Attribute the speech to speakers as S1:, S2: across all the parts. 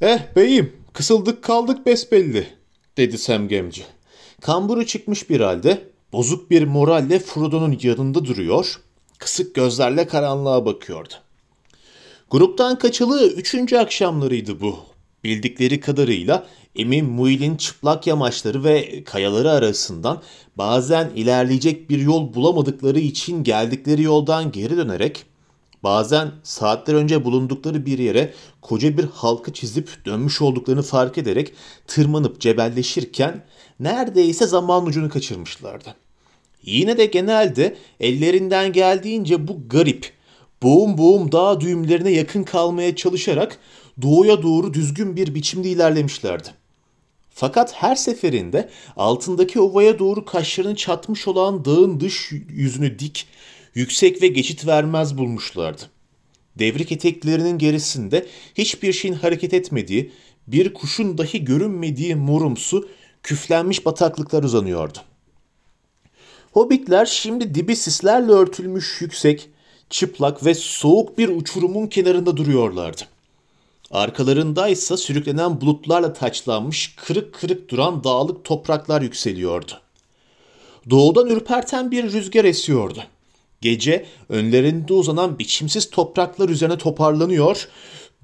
S1: Eh beyim, kısıldık kaldık besbelli, dedi Sam Gemci. Kamburu çıkmış bir halde, bozuk bir moralle Frodo'nun yanında duruyor, kısık gözlerle karanlığa bakıyordu. Gruptan kaçılı üçüncü akşamlarıydı bu. Bildikleri kadarıyla Emin Muil'in çıplak yamaçları ve kayaları arasından bazen ilerleyecek bir yol bulamadıkları için geldikleri yoldan geri dönerek bazen saatler önce bulundukları bir yere koca bir halkı çizip dönmüş olduklarını fark ederek tırmanıp cebelleşirken neredeyse zaman ucunu kaçırmışlardı. Yine de genelde ellerinden geldiğince bu garip, boğum boğum dağ düğümlerine yakın kalmaya çalışarak doğuya doğru düzgün bir biçimde ilerlemişlerdi. Fakat her seferinde altındaki ovaya doğru kaşlarını çatmış olan dağın dış yüzünü dik, yüksek ve geçit vermez bulmuşlardı. Devrik eteklerinin gerisinde hiçbir şeyin hareket etmediği, bir kuşun dahi görünmediği morumsu, küflenmiş bataklıklar uzanıyordu. Hobbitler şimdi dibi sislerle örtülmüş yüksek, çıplak ve soğuk bir uçurumun kenarında duruyorlardı. Arkalarındaysa sürüklenen bulutlarla taçlanmış kırık kırık duran dağlık topraklar yükseliyordu. Doğudan ürperten bir rüzgar esiyordu. Gece önlerinde uzanan biçimsiz topraklar üzerine toparlanıyor,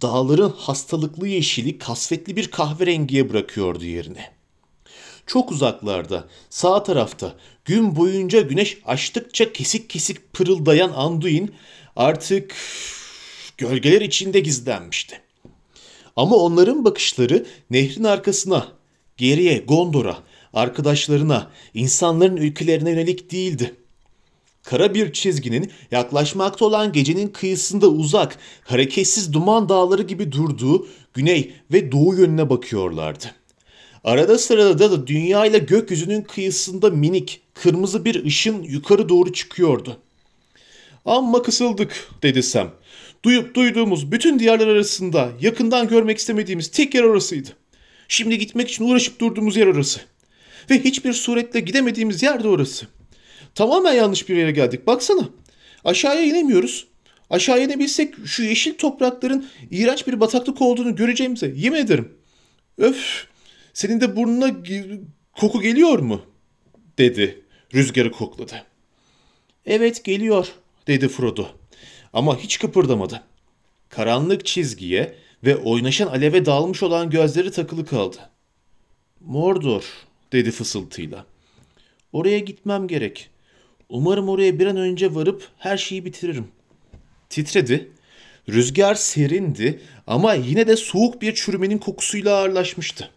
S1: dağların hastalıklı yeşili kasvetli bir kahverengiye bırakıyordu yerini. Çok uzaklarda, sağ tarafta gün boyunca güneş açtıkça kesik kesik pırıldayan Anduin artık gölgeler içinde gizlenmişti. Ama onların bakışları nehrin arkasına, geriye, Gondor'a, arkadaşlarına, insanların ülkelerine yönelik değildi. Kara bir çizginin yaklaşmakta olan gecenin kıyısında uzak, hareketsiz duman dağları gibi durduğu güney ve doğu yönüne bakıyorlardı. Arada sırada da dünya ile gökyüzünün kıyısında minik, kırmızı bir ışın yukarı doğru çıkıyordu. Amma kısıldık dedi Sam. Duyup duyduğumuz bütün diyarlar arasında yakından görmek istemediğimiz tek yer orasıydı. Şimdi gitmek için uğraşıp durduğumuz yer orası. Ve hiçbir suretle gidemediğimiz yer de orası. Tamamen yanlış bir yere geldik. Baksana. Aşağıya inemiyoruz. Aşağı inebilsek şu yeşil toprakların iğrenç bir bataklık olduğunu göreceğimize yemin ederim. Öf. Senin de burnuna koku geliyor mu? dedi. Rüzgarı kokladı. Evet geliyor dedi Frodo. Ama hiç kıpırdamadı. Karanlık çizgiye ve oynaşan aleve dalmış olan gözleri takılı kaldı. Mordor dedi fısıltıyla. Oraya gitmem gerek. Umarım oraya bir an önce varıp her şeyi bitiririm. Titredi. Rüzgar serindi ama yine de soğuk bir çürümenin kokusuyla ağırlaşmıştı.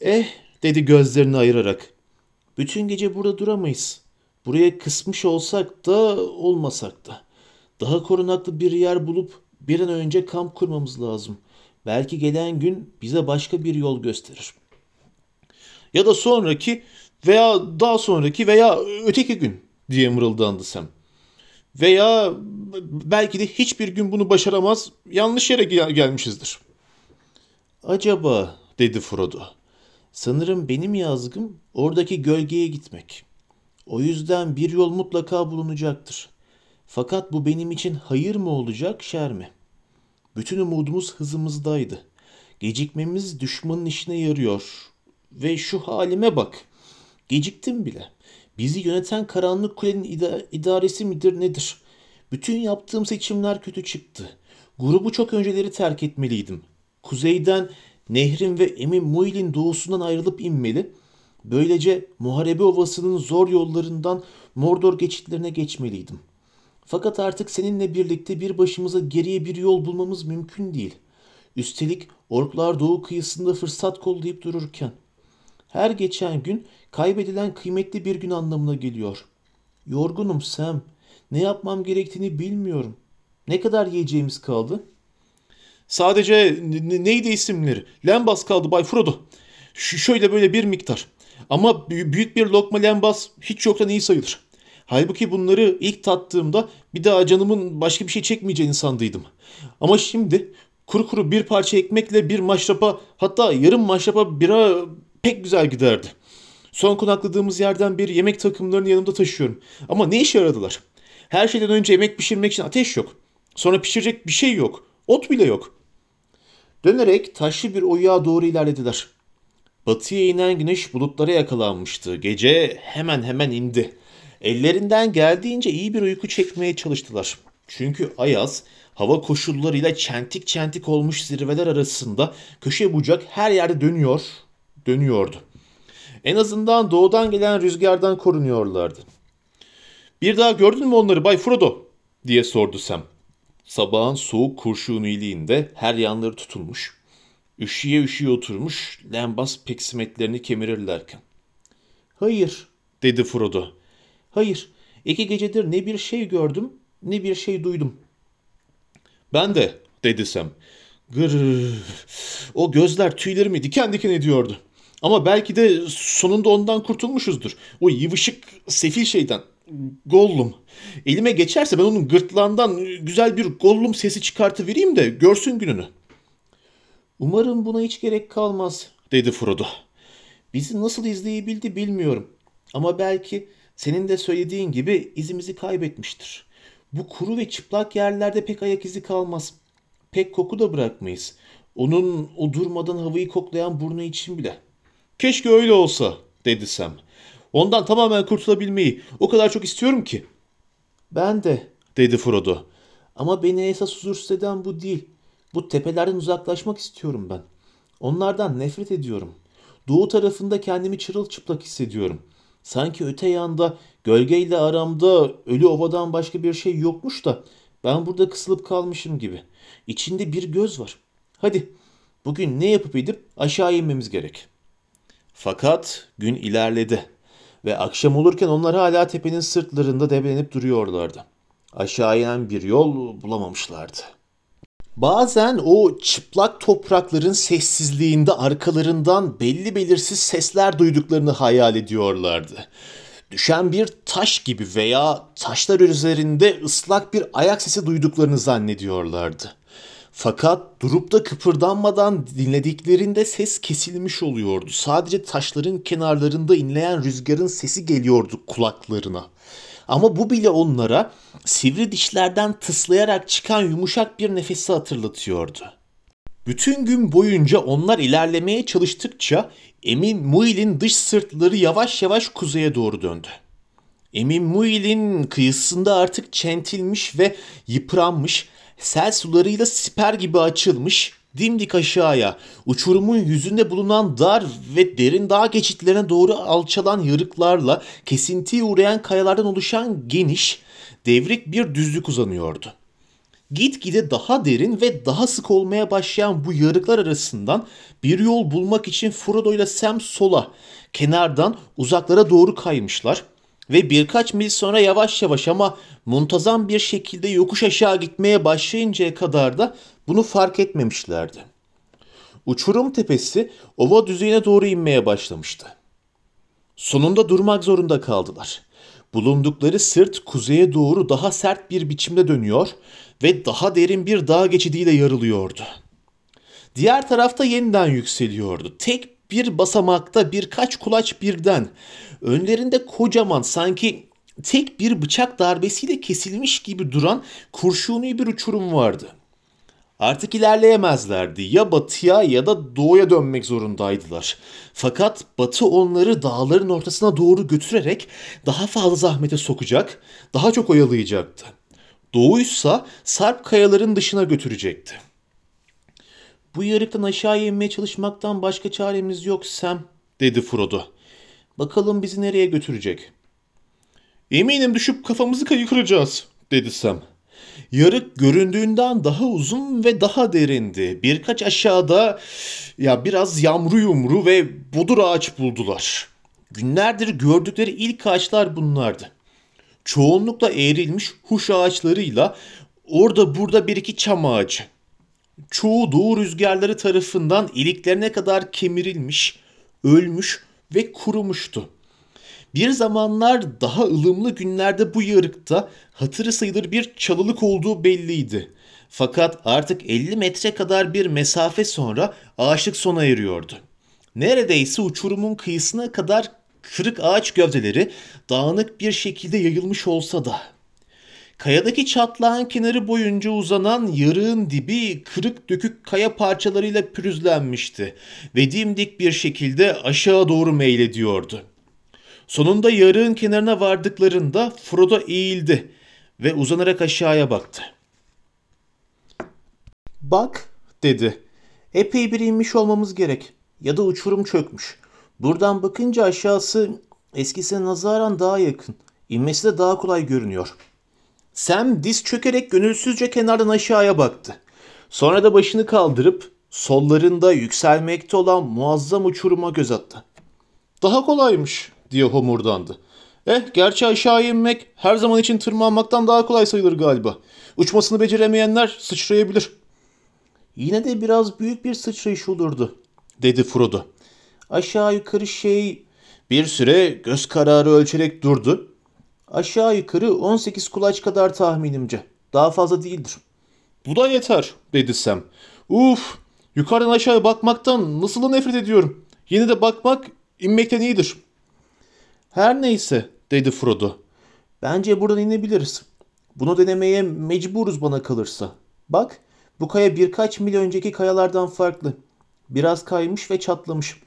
S1: Eh dedi gözlerini ayırarak. Bütün gece burada duramayız. Buraya kısmış olsak da olmasak da. Daha korunaklı bir yer bulup bir an önce kamp kurmamız lazım. Belki gelen gün bize başka bir yol gösterir. Ya da sonraki veya daha sonraki veya öteki gün diye mırıldandı Sam. Veya belki de hiçbir gün bunu başaramaz, yanlış yere gel- gelmişizdir. Acaba dedi Frodo. Sanırım benim yazgım oradaki gölgeye gitmek. O yüzden bir yol mutlaka bulunacaktır. Fakat bu benim için hayır mı olacak, şer mi? Bütün umudumuz hızımızdaydı. Gecikmemiz düşmanın işine yarıyor. Ve şu halime bak. Geciktim bile. Bizi yöneten karanlık kulenin ida- idaresi midir nedir? Bütün yaptığım seçimler kötü çıktı. Grubu çok önceleri terk etmeliydim. Kuzeyden nehrin ve Emin Muil'in doğusundan ayrılıp inmeli. Böylece Muharebe Ovası'nın zor yollarından Mordor geçitlerine geçmeliydim. Fakat artık seninle birlikte bir başımıza geriye bir yol bulmamız mümkün değil. Üstelik orklar doğu kıyısında fırsat kollayıp dururken. Her geçen gün kaybedilen kıymetli bir gün anlamına geliyor. Yorgunum Sam. Ne yapmam gerektiğini bilmiyorum. Ne kadar yiyeceğimiz kaldı? Sadece neydi isimleri? Lembas kaldı Bay Frodo. Ş- şöyle böyle bir miktar. Ama bü- büyük bir lokma lembas hiç yoktan iyi sayılır. Halbuki bunları ilk tattığımda bir daha canımın başka bir şey çekmeyeceğini sandıydım. Ama şimdi kuru kuru bir parça ekmekle bir maşrapa hatta yarım maşrapa bira pek güzel giderdi. Son konakladığımız yerden bir yemek takımlarını yanımda taşıyorum. Ama ne işe yaradılar? Her şeyden önce yemek pişirmek için ateş yok. Sonra pişirecek bir şey yok. Ot bile yok. Dönerek taşlı bir oyuğa doğru ilerlediler. Batıya inen güneş bulutlara yakalanmıştı. Gece hemen hemen indi. Ellerinden geldiğince iyi bir uyku çekmeye çalıştılar. Çünkü Ayaz hava koşullarıyla çentik çentik olmuş zirveler arasında köşe bucak her yerde dönüyor, dönüyordu. En azından doğudan gelen rüzgardan korunuyorlardı. Bir daha gördün mü onları Bay Frodo? diye sordu Sam. Sabahın soğuk kurşunu iliğinde her yanları tutulmuş. Üşüye üşüye oturmuş lembas peksimetlerini kemirirlerken. Hayır dedi Frodo. Hayır iki gecedir ne bir şey gördüm ne bir şey duydum. Ben de dedi Sam. Gır. O gözler tüylerimi diken diken ediyordu. Ama belki de sonunda ondan kurtulmuşuzdur. O yıvışık sefil şeyden. Gollum. Elime geçerse ben onun gırtlağından güzel bir Gollum sesi çıkartıvereyim de görsün gününü. Umarım buna hiç gerek kalmaz dedi Frodo. Bizi nasıl izleyebildi bilmiyorum. Ama belki senin de söylediğin gibi izimizi kaybetmiştir. Bu kuru ve çıplak yerlerde pek ayak izi kalmaz. Pek koku da bırakmayız. Onun o durmadan havayı koklayan burnu için bile. Keşke öyle olsa dedi Sam. Ondan tamamen kurtulabilmeyi o kadar çok istiyorum ki. Ben de dedi Frodo. Ama beni esas huzursuz eden bu değil. Bu tepelerden uzaklaşmak istiyorum ben. Onlardan nefret ediyorum. Doğu tarafında kendimi çırılçıplak hissediyorum. Sanki öte yanda gölgeyle aramda ölü ovadan başka bir şey yokmuş da ben burada kısılıp kalmışım gibi. İçinde bir göz var. Hadi bugün ne yapıp edip aşağı inmemiz gerek. Fakat gün ilerledi ve akşam olurken onlar hala tepenin sırtlarında debelenip duruyorlardı. Aşağı inen bir yol bulamamışlardı. Bazen o çıplak toprakların sessizliğinde arkalarından belli belirsiz sesler duyduklarını hayal ediyorlardı. Düşen bir taş gibi veya taşlar üzerinde ıslak bir ayak sesi duyduklarını zannediyorlardı. Fakat durup da kıpırdanmadan dinlediklerinde ses kesilmiş oluyordu. Sadece taşların kenarlarında inleyen rüzgarın sesi geliyordu kulaklarına. Ama bu bile onlara sivri dişlerden tıslayarak çıkan yumuşak bir nefesi hatırlatıyordu. Bütün gün boyunca onlar ilerlemeye çalıştıkça Emin Muil'in dış sırtları yavaş yavaş kuzeye doğru döndü. Emin Muil'in kıyısında artık çentilmiş ve yıpranmış, sel sularıyla siper gibi açılmış, dimdik aşağıya, uçurumun yüzünde bulunan dar ve derin dağ geçitlerine doğru alçalan yarıklarla kesintiye uğrayan kayalardan oluşan geniş, devrik bir düzlük uzanıyordu. Gitgide daha derin ve daha sık olmaya başlayan bu yarıklar arasından bir yol bulmak için Frodo ile Sam sola, kenardan uzaklara doğru kaymışlar ve birkaç mil sonra yavaş yavaş ama muntazam bir şekilde yokuş aşağı gitmeye başlayıncaya kadar da bunu fark etmemişlerdi. Uçurum tepesi ova düzeyine doğru inmeye başlamıştı. Sonunda durmak zorunda kaldılar. Bulundukları sırt kuzeye doğru daha sert bir biçimde dönüyor ve daha derin bir dağ geçidiyle yarılıyordu. Diğer tarafta yeniden yükseliyordu. Tek bir basamakta birkaç kulaç birden. Önlerinde kocaman sanki tek bir bıçak darbesiyle kesilmiş gibi duran kurşuni bir uçurum vardı. Artık ilerleyemezlerdi. Ya batıya ya da doğuya dönmek zorundaydılar. Fakat batı onları dağların ortasına doğru götürerek daha fazla zahmete sokacak, daha çok oyalayacaktı. Doğuysa sarp kayaların dışına götürecekti. Bu yarıktan aşağı inmeye çalışmaktan başka çaremiz yok Sam, dedi Frodo. Bakalım bizi nereye götürecek? Eminim düşüp kafamızı kayıkıracağız, dedi Sam. Yarık göründüğünden daha uzun ve daha derindi. Birkaç aşağıda ya biraz yamru yumru ve bodur ağaç buldular. Günlerdir gördükleri ilk ağaçlar bunlardı. Çoğunlukla eğrilmiş huş ağaçlarıyla orada burada bir iki çam ağacı. Çoğu doğu rüzgarları tarafından iliklerine kadar kemirilmiş, ölmüş ve kurumuştu. Bir zamanlar daha ılımlı günlerde bu yarıkta hatırı sayılır bir çalılık olduğu belliydi. Fakat artık 50 metre kadar bir mesafe sonra ağaçlık sona eriyordu. Neredeyse uçurumun kıyısına kadar kırık ağaç gövdeleri dağınık bir şekilde yayılmış olsa da. Kayadaki çatlağın kenarı boyunca uzanan yarığın dibi kırık dökük kaya parçalarıyla pürüzlenmişti ve dimdik bir şekilde aşağı doğru meylediyordu. Sonunda yarığın kenarına vardıklarında Frodo eğildi ve uzanarak aşağıya baktı. Bak dedi. Epey bir inmiş olmamız gerek. Ya da uçurum çökmüş. Buradan bakınca aşağısı eskisine nazaran daha yakın. İnmesi de daha kolay görünüyor. Sam diz çökerek gönülsüzce kenardan aşağıya baktı. Sonra da başını kaldırıp sollarında yükselmekte olan muazzam uçuruma göz attı. Daha kolaymış diye homurdandı. Eh gerçi aşağı inmek her zaman için tırmanmaktan daha kolay sayılır galiba. Uçmasını beceremeyenler sıçrayabilir. Yine de biraz büyük bir sıçrayış olurdu dedi Frodo. Aşağı yukarı şey bir süre göz kararı ölçerek durdu. Aşağı yukarı 18 kulaç kadar tahminimce. Daha fazla değildir. Bu da yeter dedi Sam. Uf yukarıdan aşağıya bakmaktan nasıl da nefret ediyorum. Yine de bakmak inmekten iyidir. Her neyse dedi Frodo. Bence buradan inebiliriz. Bunu denemeye mecburuz bana kalırsa. Bak bu kaya birkaç mil önceki kayalardan farklı. Biraz kaymış ve çatlamış.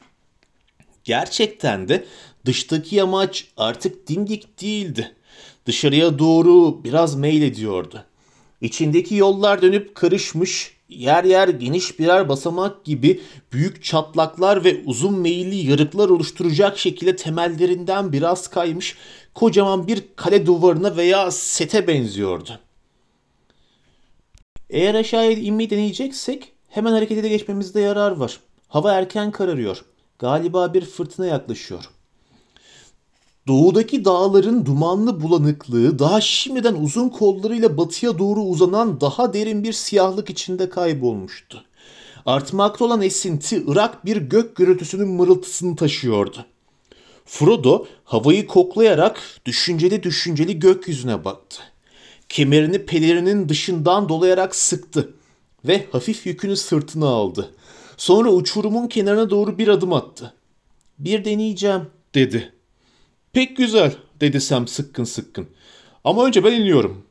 S1: Gerçekten de dıştaki yamaç artık dimdik değildi. Dışarıya doğru biraz meylediyordu. İçindeki yollar dönüp karışmış, yer yer geniş birer basamak gibi büyük çatlaklar ve uzun meyilli yarıklar oluşturacak şekilde temellerinden biraz kaymış kocaman bir kale duvarına veya sete benziyordu. Eğer aşağıya inmeyi deneyeceksek hemen harekete geçmemizde yarar var. Hava erken kararıyor. Galiba bir fırtına yaklaşıyor. Doğudaki dağların dumanlı bulanıklığı daha şimdiden uzun kollarıyla batıya doğru uzanan daha derin bir siyahlık içinde kaybolmuştu. Artmakta olan esinti ırak bir gök gürültüsünün mırıltısını taşıyordu. Frodo havayı koklayarak düşünceli düşünceli gökyüzüne baktı. Kemerini pelerinin dışından dolayarak sıktı ve hafif yükünü sırtına aldı. Sonra uçurumun kenarına doğru bir adım attı. Bir deneyeceğim dedi. Pek güzel dedi Sam sıkkın sıkkın. Ama önce ben iniyorum.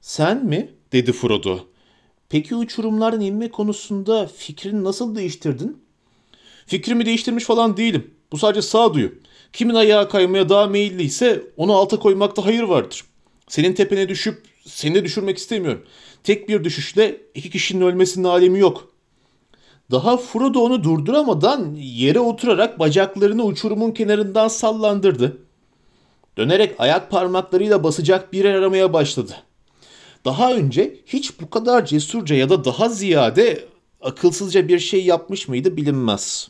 S1: Sen mi? dedi Frodo. Peki uçurumlardan inme konusunda fikrini nasıl değiştirdin? Fikrimi değiştirmiş falan değilim. Bu sadece sağduyu. Kimin ayağa kaymaya daha meyilliyse onu alta koymakta hayır vardır. Senin tepene düşüp seni de düşürmek istemiyorum. Tek bir düşüşle iki kişinin ölmesinin alemi yok. Daha Frodo onu durduramadan yere oturarak bacaklarını uçurumun kenarından sallandırdı. Dönerek ayak parmaklarıyla basacak bir yer aramaya başladı. Daha önce hiç bu kadar cesurca ya da daha ziyade akılsızca bir şey yapmış mıydı bilinmez.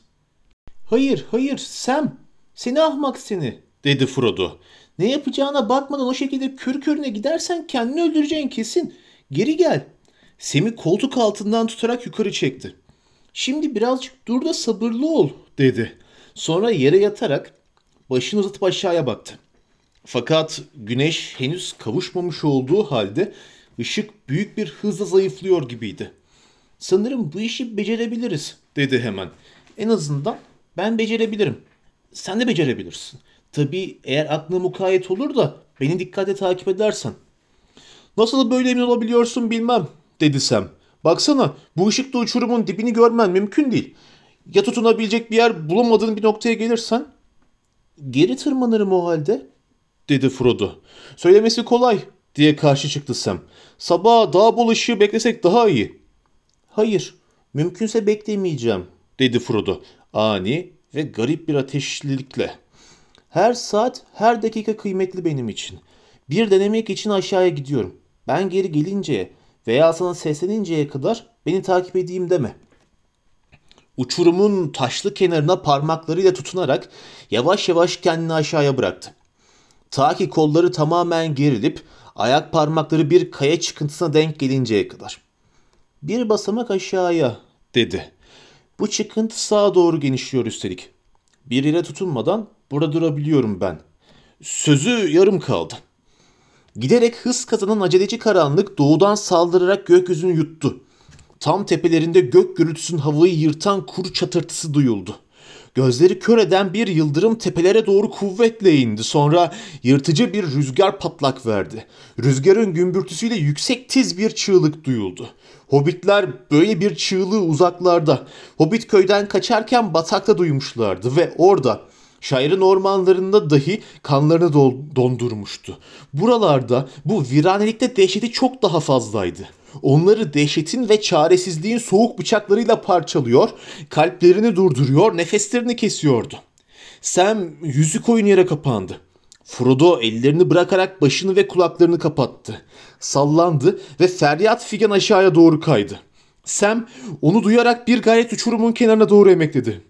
S1: Hayır, hayır Sam, seni ahmak seni, dedi Frodo. Ne yapacağına bakmadan o şekilde kör körüne gidersen kendini öldüreceğin kesin. Geri gel. Sem'i koltuk altından tutarak yukarı çekti. Şimdi birazcık dur da sabırlı ol dedi. Sonra yere yatarak başını uzatıp aşağıya baktı. Fakat güneş henüz kavuşmamış olduğu halde ışık büyük bir hızla zayıflıyor gibiydi. Sanırım bu işi becerebiliriz dedi hemen. En azından ben becerebilirim. Sen de becerebilirsin. Tabii eğer aklına mukayyet olur da beni dikkatle takip edersen. Nasıl böyle emin olabiliyorsun bilmem dedi Sam. Baksana bu ışıkta uçurumun dibini görmen mümkün değil. Ya tutunabilecek bir yer bulamadığın bir noktaya gelirsen? Geri tırmanırım o halde dedi Frodo. Söylemesi kolay diye karşı çıktı Sam. Sabah daha bol ışığı beklesek daha iyi. Hayır mümkünse beklemeyeceğim dedi Frodo ani ve garip bir ateşlilikle. Her saat, her dakika kıymetli benim için. Bir denemek için aşağıya gidiyorum. Ben geri gelinceye veya sana sesleninceye kadar beni takip edeyim deme. Uçurumun taşlı kenarına parmaklarıyla tutunarak yavaş yavaş kendini aşağıya bıraktı. Ta ki kolları tamamen gerilip ayak parmakları bir kaya çıkıntısına denk gelinceye kadar. Bir basamak aşağıya dedi. Bu çıkıntı sağa doğru genişliyor üstelik. Bir yere tutunmadan burada durabiliyorum ben. Sözü yarım kaldı. Giderek hız kazanan aceleci karanlık doğudan saldırarak gökyüzünü yuttu. Tam tepelerinde gök gürültüsünün havayı yırtan kuru çatırtısı duyuldu. Gözleri kör eden bir yıldırım tepelere doğru kuvvetle indi. Sonra yırtıcı bir rüzgar patlak verdi. Rüzgarın gümbürtüsüyle yüksek tiz bir çığlık duyuldu. Hobbitler böyle bir çığlığı uzaklarda, Hobbit köyden kaçarken batakta duymuşlardı ve orada Şairin ormanlarında dahi kanlarını dondurmuştu. Buralarda bu viranelikte dehşeti çok daha fazlaydı. Onları dehşetin ve çaresizliğin soğuk bıçaklarıyla parçalıyor, kalplerini durduruyor, nefeslerini kesiyordu. Sam yüzü koyun yere kapandı. Frodo ellerini bırakarak başını ve kulaklarını kapattı. Sallandı ve feryat figan aşağıya doğru kaydı. Sam onu duyarak bir gayret uçurumun kenarına doğru emekledi.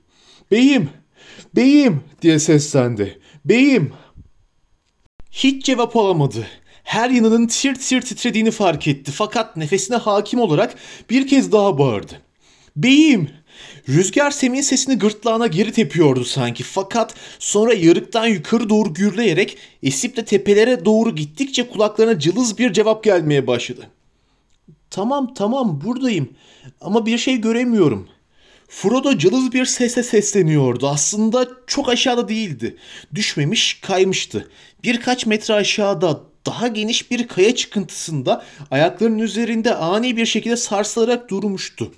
S1: Beyim, beyim diye seslendi. Beyim. Hiç cevap alamadı her yanının tir tir titrediğini fark etti fakat nefesine hakim olarak bir kez daha bağırdı. Beyim! Rüzgar Sem'in sesini gırtlağına geri tepiyordu sanki fakat sonra yarıktan yukarı doğru gürleyerek esip de tepelere doğru gittikçe kulaklarına cılız bir cevap gelmeye başladı. Tamam tamam buradayım ama bir şey göremiyorum. Frodo cılız bir sese sesleniyordu. Aslında çok aşağıda değildi. Düşmemiş, kaymıştı. Birkaç metre aşağıda daha geniş bir kaya çıkıntısında ayaklarının üzerinde ani bir şekilde sarsılarak durmuştu.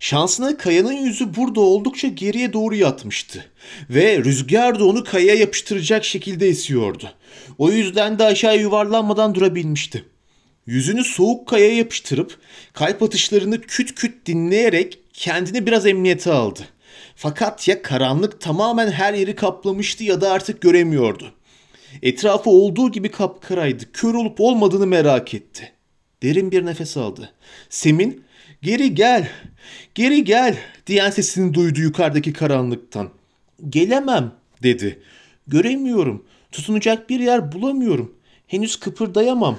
S1: Şansına kayanın yüzü burada oldukça geriye doğru yatmıştı ve rüzgar da onu kayaya yapıştıracak şekilde esiyordu. O yüzden de aşağı yuvarlanmadan durabilmişti. Yüzünü soğuk kayaya yapıştırıp kalp atışlarını küt küt dinleyerek kendini biraz emniyete aldı. Fakat ya karanlık tamamen her yeri kaplamıştı ya da artık göremiyordu. Etrafı olduğu gibi kapkaraydı. Kör olup olmadığını merak etti. Derin bir nefes aldı. Semin geri gel, geri gel diyen sesini duydu yukarıdaki karanlıktan. Gelemem dedi. Göremiyorum. Tutunacak bir yer bulamıyorum. Henüz kıpırdayamam.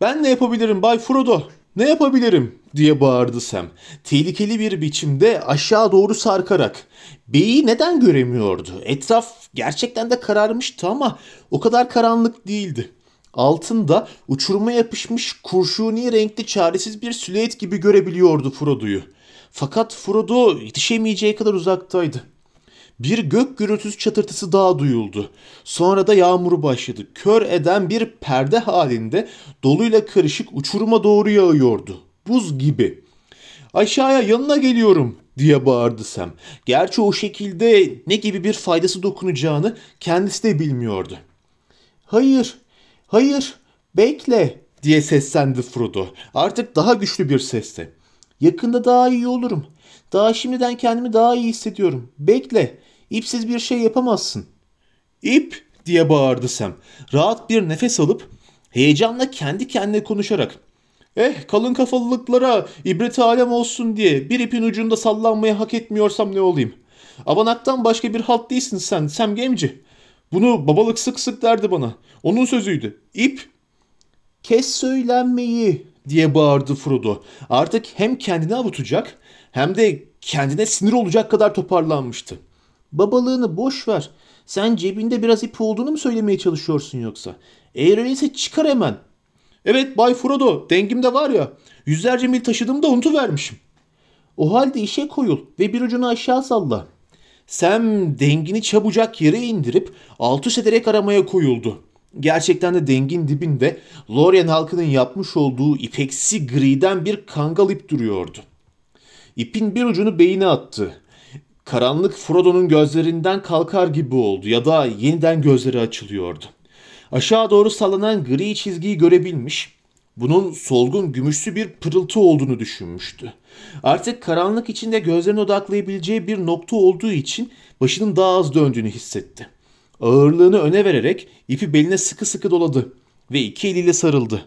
S1: Ben ne yapabilirim Bay Frodo? Ne yapabilirim? Diye bağırdı Sam. Tehlikeli bir biçimde aşağı doğru sarkarak. Beyi neden göremiyordu? Etraf gerçekten de kararmıştı ama o kadar karanlık değildi. Altında uçuruma yapışmış kurşuni renkli çaresiz bir silüet gibi görebiliyordu Frodo'yu. Fakat Frodo yetişemeyeceği kadar uzaktaydı. Bir gök gürültüsü çatırtısı daha duyuldu. Sonra da yağmuru başladı. Kör eden bir perde halinde doluyla karışık uçuruma doğru yağıyordu. Buz gibi. Aşağıya yanına geliyorum diye bağırdı Sam. Gerçi o şekilde ne gibi bir faydası dokunacağını kendisi de bilmiyordu. Hayır, hayır, bekle diye seslendi Frodo. Artık daha güçlü bir sesle. Yakında daha iyi olurum. Daha şimdiden kendimi daha iyi hissediyorum. Bekle. İpsiz bir şey yapamazsın. İp diye bağırdı Sam. Rahat bir nefes alıp heyecanla kendi kendine konuşarak. Eh kalın kafalılıklara ibret alem olsun diye bir ipin ucunda sallanmayı hak etmiyorsam ne olayım? Abanaktan başka bir halt değilsin sen Sam Gemci. Bunu babalık sık sık derdi bana. Onun sözüydü. İp. Kes söylenmeyi diye bağırdı Frodo. Artık hem kendini avutacak hem de kendine sinir olacak kadar toparlanmıştı. Babalığını boş ver. Sen cebinde biraz ip olduğunu mu söylemeye çalışıyorsun yoksa? Eğer öyleyse çıkar hemen. Evet Bay Frodo dengimde var ya. Yüzlerce mil taşıdım da unutuvermişim. O halde işe koyul ve bir ucunu aşağı salla. Sam dengini çabucak yere indirip alt üst ederek aramaya koyuldu. Gerçekten de dengin dibinde Lorien halkının yapmış olduğu ipeksi griden bir kangal ip duruyordu. İpin bir ucunu beyine attı. Karanlık Frodo'nun gözlerinden kalkar gibi oldu ya da yeniden gözleri açılıyordu. Aşağı doğru sallanan gri çizgiyi görebilmiş, bunun solgun gümüşsü bir pırıltı olduğunu düşünmüştü. Artık karanlık içinde gözlerini odaklayabileceği bir nokta olduğu için başının daha az döndüğünü hissetti. Ağırlığını öne vererek ipi beline sıkı sıkı doladı ve iki eliyle sarıldı.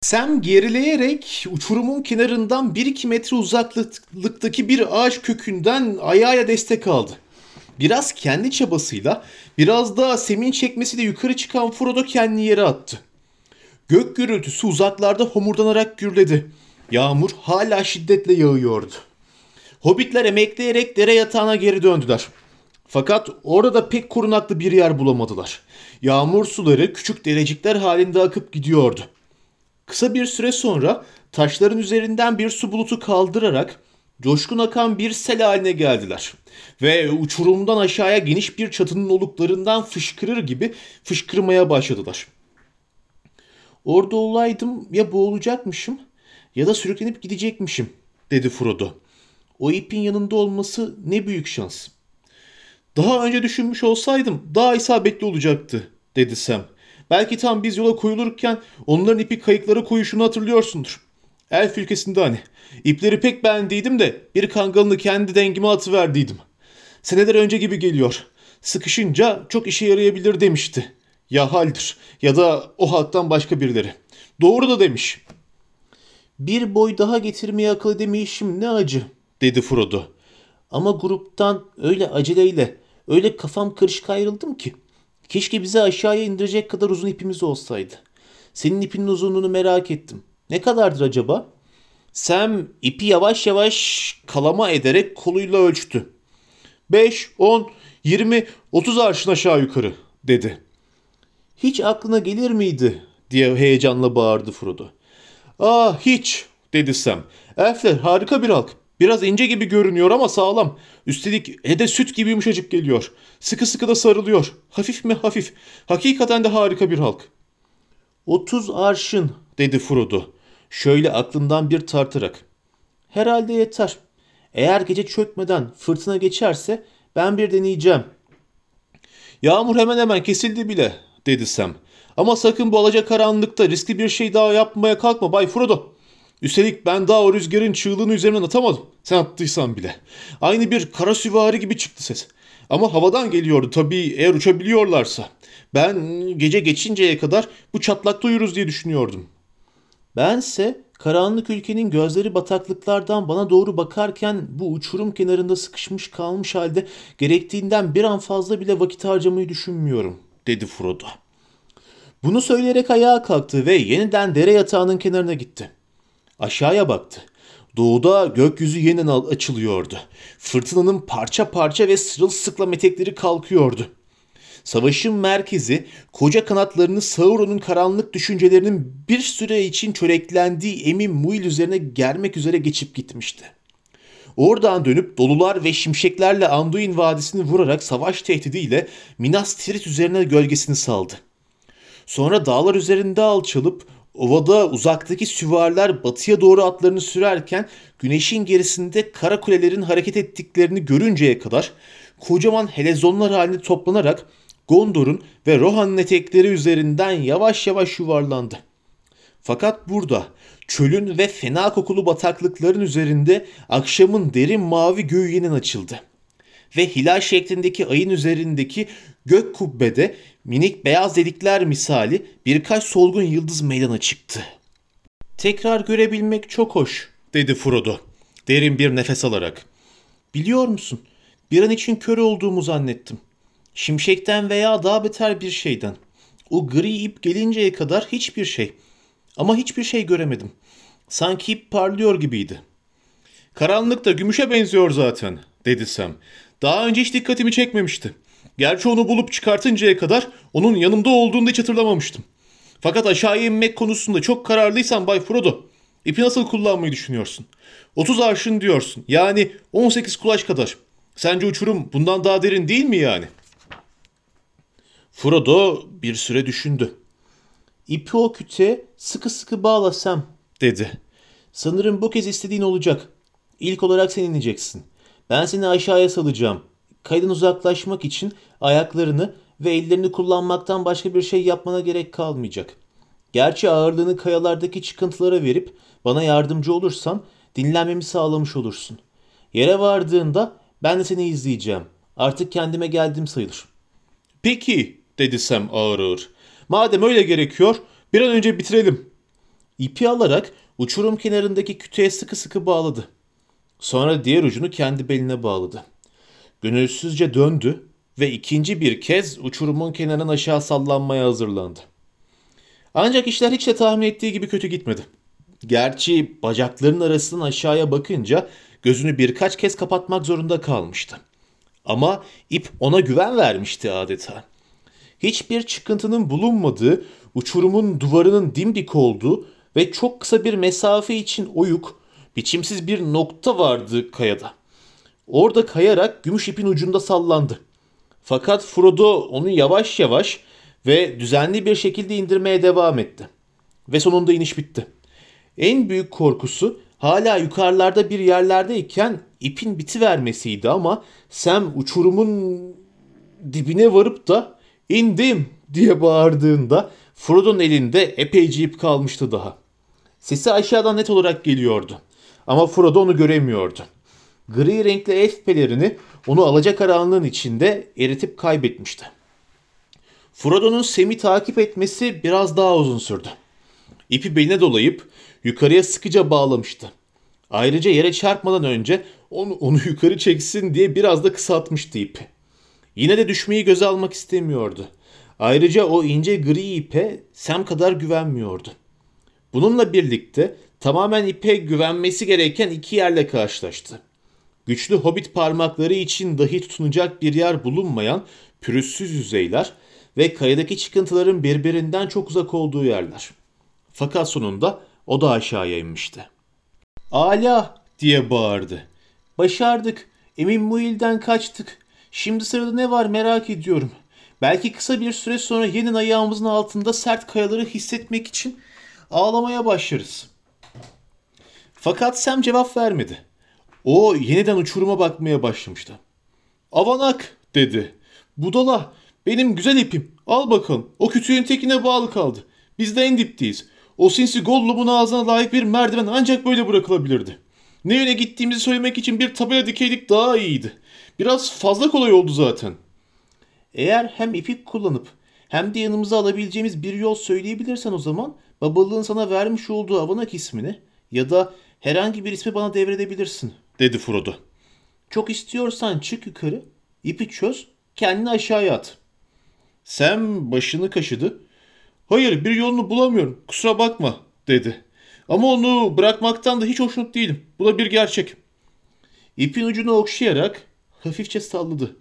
S1: Sam gerileyerek uçurumun kenarından 1-2 metre uzaklıktaki bir ağaç kökünden ayağıyla destek aldı. Biraz kendi çabasıyla, biraz da Sem'in çekmesiyle yukarı çıkan Frodo kendini yere attı. Gök gürültüsü uzaklarda homurdanarak gürledi. Yağmur hala şiddetle yağıyordu. Hobbitler emekleyerek dere yatağına geri döndüler. Fakat orada pek korunaklı bir yer bulamadılar. Yağmur suları küçük derecikler halinde akıp gidiyordu. Kısa bir süre sonra taşların üzerinden bir su bulutu kaldırarak Coşkun akan bir sel haline geldiler. Ve uçurumdan aşağıya geniş bir çatının oluklarından fışkırır gibi fışkırmaya başladılar. Orada olaydım ya boğulacakmışım ya da sürüklenip gidecekmişim dedi Frodo. O ipin yanında olması ne büyük şans. Daha önce düşünmüş olsaydım daha isabetli olacaktı dedi Sam. Belki tam biz yola koyulurken onların ipi kayıklara koyuşunu hatırlıyorsundur. Elf ülkesinde hani. İpleri pek beğendiydim de bir kangalını kendi dengime atıverdiydim. Seneler önce gibi geliyor. Sıkışınca çok işe yarayabilir demişti. Ya haldir ya da o halktan başka birileri. Doğru da demiş. Bir boy daha getirmeye akıl edemeyişim ne acı dedi Frodo. Ama gruptan öyle aceleyle öyle kafam karışık ayrıldım ki. Keşke bizi aşağıya indirecek kadar uzun ipimiz olsaydı. Senin ipinin uzunluğunu merak ettim. Ne kadardır acaba? Sam ipi yavaş yavaş kalama ederek koluyla ölçtü. 5, 10, 20, 30 arşın aşağı yukarı dedi. Hiç aklına gelir miydi diye heyecanla bağırdı Frodo. Ah hiç dedi Sam. Elfler harika bir halk. Biraz ince gibi görünüyor ama sağlam. Üstelik ede süt gibi yumuşacık geliyor. Sıkı sıkı da sarılıyor. Hafif mi hafif. Hakikaten de harika bir halk. 30 arşın dedi Frodo. Şöyle aklından bir tartarak. Herhalde yeter. Eğer gece çökmeden fırtına geçerse ben bir deneyeceğim. Yağmur hemen hemen kesildi bile dedi Sam. Ama sakın bu alacak karanlıkta riskli bir şey daha yapmaya kalkma Bay Frodo. Üstelik ben daha o rüzgarın çığlığını üzerimden atamadım. Sen attıysan bile. Aynı bir kara süvari gibi çıktı ses. Ama havadan geliyordu tabii eğer uçabiliyorlarsa. Ben gece geçinceye kadar bu çatlakta uyuruz diye düşünüyordum. Bense karanlık ülkenin gözleri bataklıklardan bana doğru bakarken bu uçurum kenarında sıkışmış kalmış halde gerektiğinden bir an fazla bile vakit harcamayı düşünmüyorum, dedi Frodo. Bunu söyleyerek ayağa kalktı ve yeniden dere yatağının kenarına gitti. Aşağıya baktı. Doğuda gökyüzü yeniden açılıyordu. Fırtınanın parça parça ve sırılsıklam etekleri kalkıyordu. Savaşın merkezi koca kanatlarını Sauron'un karanlık düşüncelerinin bir süre için çöreklendiği Emin Muil üzerine germek üzere geçip gitmişti. Oradan dönüp dolular ve şimşeklerle Anduin Vadisi'ni vurarak savaş tehdidiyle Minas Tirith üzerine gölgesini saldı. Sonra dağlar üzerinde alçalıp ovada uzaktaki süvariler batıya doğru atlarını sürerken güneşin gerisinde kara kulelerin hareket ettiklerini görünceye kadar kocaman helezonlar halinde toplanarak Gondor'un ve Rohan'ın etekleri üzerinden yavaş yavaş yuvarlandı. Fakat burada çölün ve fena kokulu bataklıkların üzerinde akşamın derin mavi göğü yeniden açıldı. Ve hilal şeklindeki ayın üzerindeki gök kubbede minik beyaz delikler misali birkaç solgun yıldız meydana çıktı. Tekrar görebilmek çok hoş, dedi Frodo, derin bir nefes alarak. Biliyor musun, bir an için kör olduğumu zannettim. Şimşekten veya daha beter bir şeyden. O gri ip gelinceye kadar hiçbir şey. Ama hiçbir şey göremedim. Sanki ip parlıyor gibiydi. Karanlık da gümüşe benziyor zaten, dedi Sam. Daha önce hiç dikkatimi çekmemişti. Gerçi onu bulup çıkartıncaya kadar onun yanımda olduğunu hiç hatırlamamıştım. Fakat aşağıya inmek konusunda çok kararlıysan Bay Frodo. İpi nasıl kullanmayı düşünüyorsun? 30 arşın diyorsun. Yani 18 kulaç kadar. Sence uçurum bundan daha derin değil mi yani?'' Frodo bir süre düşündü. İpi o küte sıkı sıkı bağlasam dedi. Sanırım bu kez istediğin olacak. İlk olarak sen ineceksin. Ben seni aşağıya salacağım. Kaydan uzaklaşmak için ayaklarını ve ellerini kullanmaktan başka bir şey yapmana gerek kalmayacak. Gerçi ağırlığını kayalardaki çıkıntılara verip bana yardımcı olursan dinlenmemi sağlamış olursun. Yere vardığında ben de seni izleyeceğim. Artık kendime geldim sayılır. Peki dedi Sam ağır ağır. Madem öyle gerekiyor bir an önce bitirelim. İpi alarak uçurum kenarındaki kütüğe sıkı sıkı bağladı. Sonra diğer ucunu kendi beline bağladı. Gönülsüzce döndü ve ikinci bir kez uçurumun kenarından aşağı sallanmaya hazırlandı. Ancak işler hiç de tahmin ettiği gibi kötü gitmedi. Gerçi bacaklarının arasından aşağıya bakınca gözünü birkaç kez kapatmak zorunda kalmıştı. Ama ip ona güven vermişti adeta hiçbir çıkıntının bulunmadığı, uçurumun duvarının dimdik olduğu ve çok kısa bir mesafe için oyuk, Biçimsiz bir nokta vardı kayada. Orada kayarak gümüş ipin ucunda sallandı. Fakat Frodo onu yavaş yavaş ve düzenli bir şekilde indirmeye devam etti. Ve sonunda iniş bitti. En büyük korkusu hala yukarılarda bir yerlerdeyken ipin biti vermesiydi ama Sam uçurumun dibine varıp da indim diye bağırdığında Frodo'nun elinde epeyce ip kalmıştı daha. Sesi aşağıdan net olarak geliyordu. Ama Frodo onu göremiyordu. Gri renkli elf pelerini onu alacakaranlığın içinde eritip kaybetmişti. Frodo'nun Sam'i takip etmesi biraz daha uzun sürdü. İpi beline dolayıp yukarıya sıkıca bağlamıştı. Ayrıca yere çarpmadan önce onu, onu yukarı çeksin diye biraz da kısaltmıştı ipi. Yine de düşmeyi göze almak istemiyordu. Ayrıca o ince gri ipe Sam kadar güvenmiyordu. Bununla birlikte tamamen ipe güvenmesi gereken iki yerle karşılaştı. Güçlü hobbit parmakları için dahi tutunacak bir yer bulunmayan pürüzsüz yüzeyler ve kayadaki çıkıntıların birbirinden çok uzak olduğu yerler. Fakat sonunda o da aşağıya inmişti. Ala diye bağırdı. Başardık. Emin Muil'den kaçtık. Şimdi sırada ne var merak ediyorum. Belki kısa bir süre sonra yeniden ayağımızın altında sert kayaları hissetmek için ağlamaya başlarız. Fakat Sam cevap vermedi. O yeniden uçuruma bakmaya başlamıştı. Avanak dedi. Budala benim güzel ipim. Al bakalım. O kütüğün tekine bağlı kaldı. Biz de en dipteyiz. O sinsi Gollum'un ağzına layık bir merdiven ancak böyle bırakılabilirdi. Ne yöne gittiğimizi söylemek için bir tabela dikeydik daha iyiydi. Biraz fazla kolay oldu zaten. Eğer hem ipik kullanıp hem de yanımıza alabileceğimiz bir yol söyleyebilirsen o zaman babalığın sana vermiş olduğu Avanak ismini ya da herhangi bir ismi bana devredebilirsin, dedi Frodo. Çok istiyorsan çık yukarı, ipi çöz, kendini aşağıya at. Sam başını kaşıdı. Hayır bir yolunu bulamıyorum, kusura bakma, dedi. Ama onu bırakmaktan da hiç hoşnut değilim. Bu da bir gerçek. İpin ucunu okşayarak hafifçe salladı.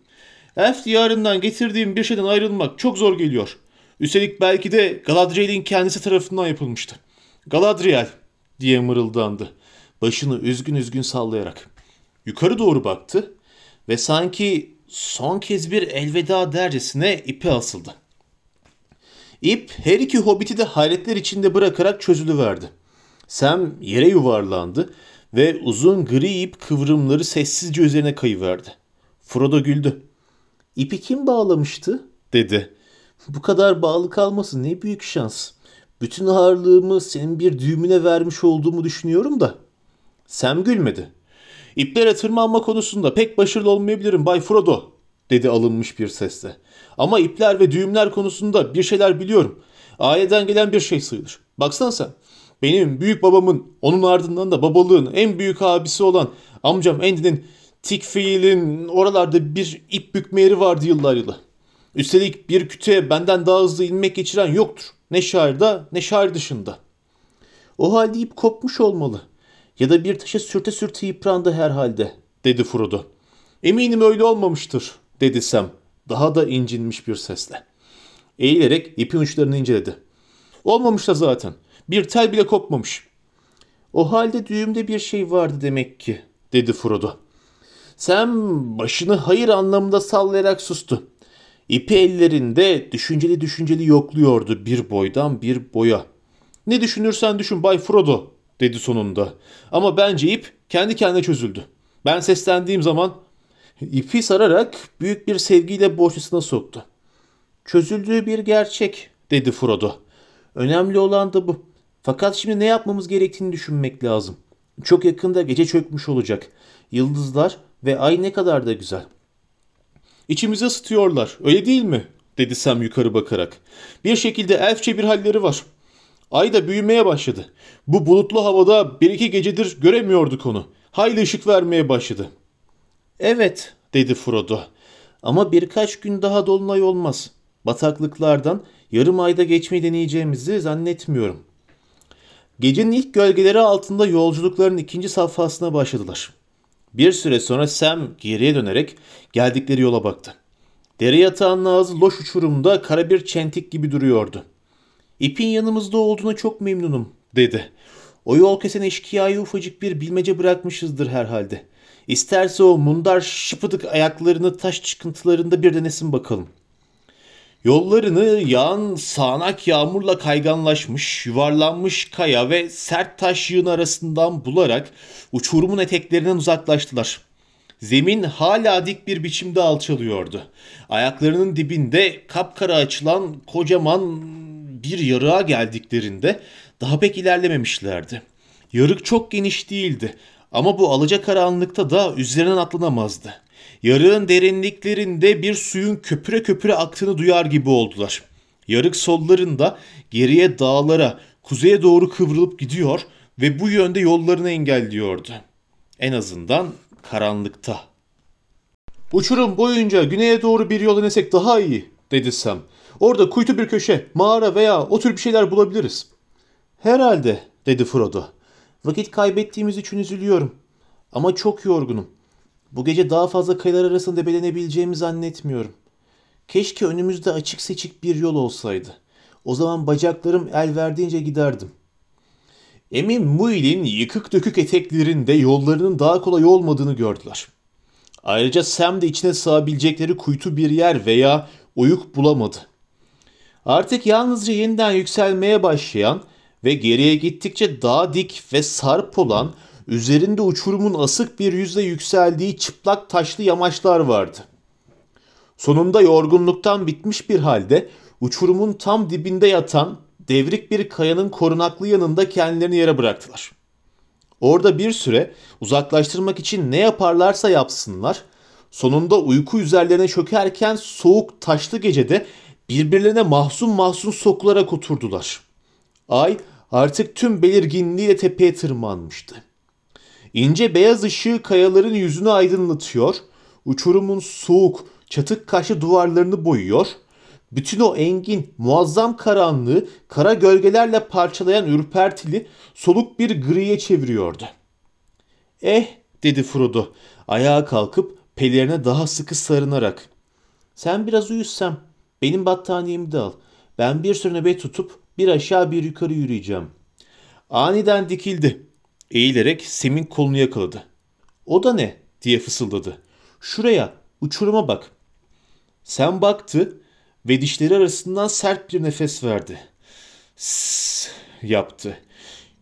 S1: Elf diyarından getirdiğim bir şeyden ayrılmak çok zor geliyor. Üstelik belki de Galadriel'in kendisi tarafından yapılmıştı. Galadriel diye mırıldandı. Başını üzgün üzgün sallayarak. Yukarı doğru baktı ve sanki son kez bir elveda dercesine ipe asıldı. İp her iki hobbiti de hayretler içinde bırakarak çözülüverdi. Sam yere yuvarlandı ve uzun gri ip kıvrımları sessizce üzerine kayıverdi. Frodo güldü. İpi kim bağlamıştı? dedi. Bu kadar bağlı kalması ne büyük şans. Bütün ağırlığımı senin bir düğümüne vermiş olduğumu düşünüyorum da. Sam gülmedi. İplere tırmanma konusunda pek başarılı olmayabilirim Bay Frodo, dedi alınmış bir sesle. Ama ipler ve düğümler konusunda bir şeyler biliyorum. Aileden gelen bir şey sayılır. Baksana sen. Benim büyük babamın, onun ardından da babalığın en büyük abisi olan amcam Andy'nin Tikfiil'in oralarda bir ip bükme yeri vardı yıllar yılı. Üstelik bir kütüğe benden daha hızlı ilmek geçiren yoktur. Ne şairda ne şair dışında. O halde ip kopmuş olmalı. Ya da bir taşa sürte sürte yıprandı herhalde, dedi Frodo. Eminim öyle olmamıştır, dedi Sam, daha da incinmiş bir sesle. Eğilerek ipin uçlarını inceledi. Olmamış da zaten. Bir tel bile kopmamış. O halde düğümde bir şey vardı demek ki, dedi Frodo. Sam başını hayır anlamında sallayarak sustu. İpi ellerinde düşünceli düşünceli yokluyordu bir boydan bir boya. Ne düşünürsen düşün Bay Frodo dedi sonunda. Ama bence ip kendi kendine çözüldü. Ben seslendiğim zaman ipi sararak büyük bir sevgiyle boşlusuna soktu. Çözüldüğü bir gerçek dedi Frodo. Önemli olan da bu. Fakat şimdi ne yapmamız gerektiğini düşünmek lazım. Çok yakında gece çökmüş olacak. Yıldızlar ve ay ne kadar da güzel. İçimizi ısıtıyorlar öyle değil mi? dedi Sam yukarı bakarak. Bir şekilde elfçe bir halleri var. Ay da büyümeye başladı. Bu bulutlu havada bir iki gecedir göremiyorduk onu. Hayli ışık vermeye başladı. Evet dedi Frodo. Ama birkaç gün daha dolunay olmaz. Bataklıklardan yarım ayda geçmeyi deneyeceğimizi zannetmiyorum. Gecenin ilk gölgeleri altında yolculukların ikinci safhasına başladılar. Bir süre sonra Sam geriye dönerek geldikleri yola baktı. Dere yatağının ağzı loş uçurumda kara bir çentik gibi duruyordu. İpin yanımızda olduğunu çok memnunum dedi. O yol kesen eşkıyayı ufacık bir bilmece bırakmışızdır herhalde. İsterse o mundar şıpıdık ayaklarını taş çıkıntılarında bir denesin bakalım. Yollarını yağan sağanak yağmurla kayganlaşmış, yuvarlanmış kaya ve sert taş yığını arasından bularak uçurumun eteklerinden uzaklaştılar. Zemin hala dik bir biçimde alçalıyordu. Ayaklarının dibinde kapkara açılan kocaman bir yarığa geldiklerinde daha pek ilerlememişlerdi. Yarık çok geniş değildi ama bu alacakaranlıkta da üzerinden atlanamazdı. Yarığın derinliklerinde bir suyun köpüre köpüre aktığını duyar gibi oldular. Yarık sollarında geriye dağlara, kuzeye doğru kıvrılıp gidiyor ve bu yönde yollarını engelliyordu. En azından karanlıkta. Uçurum boyunca güneye doğru bir yol inesek daha iyi, dedi Sam. Orada kuytu bir köşe, mağara veya o tür bir şeyler bulabiliriz. Herhalde, dedi Frodo. Vakit kaybettiğimiz için üzülüyorum. Ama çok yorgunum. Bu gece daha fazla kayalar arasında debelenebileceğimi zannetmiyorum. Keşke önümüzde açık seçik bir yol olsaydı. O zaman bacaklarım el verdiğince giderdim. Emin Muil'in yıkık dökük eteklerinde yollarının daha kolay olmadığını gördüler. Ayrıca Sam de içine sığabilecekleri kuytu bir yer veya oyuk bulamadı. Artık yalnızca yeniden yükselmeye başlayan ve geriye gittikçe daha dik ve sarp olan üzerinde uçurumun asık bir yüzle yükseldiği çıplak taşlı yamaçlar vardı. Sonunda yorgunluktan bitmiş bir halde uçurumun tam dibinde yatan devrik bir kayanın korunaklı yanında kendilerini yere bıraktılar. Orada bir süre uzaklaştırmak için ne yaparlarsa yapsınlar, sonunda uyku üzerlerine çökerken soğuk taşlı gecede birbirlerine mahzun mahzun sokularak oturdular. Ay artık tüm belirginliğiyle tepeye tırmanmıştı. İnce beyaz ışığı kayaların yüzünü aydınlatıyor, uçurumun soğuk, çatık kaşlı duvarlarını boyuyor, bütün o engin, muazzam karanlığı kara gölgelerle parçalayan ürpertili, soluk bir griye çeviriyordu. Eh, dedi Frodo, ayağa kalkıp pelerine daha sıkı sarınarak. Sen biraz uyusam, benim battaniyemi de al. Ben bir süre nöbet tutup bir aşağı bir yukarı yürüyeceğim. Aniden dikildi. Eğilerek Sem'in kolunu yakaladı. O da ne? diye fısıldadı. Şuraya, uçuruma bak. Sem baktı ve dişleri arasından sert bir nefes verdi. Sss yaptı.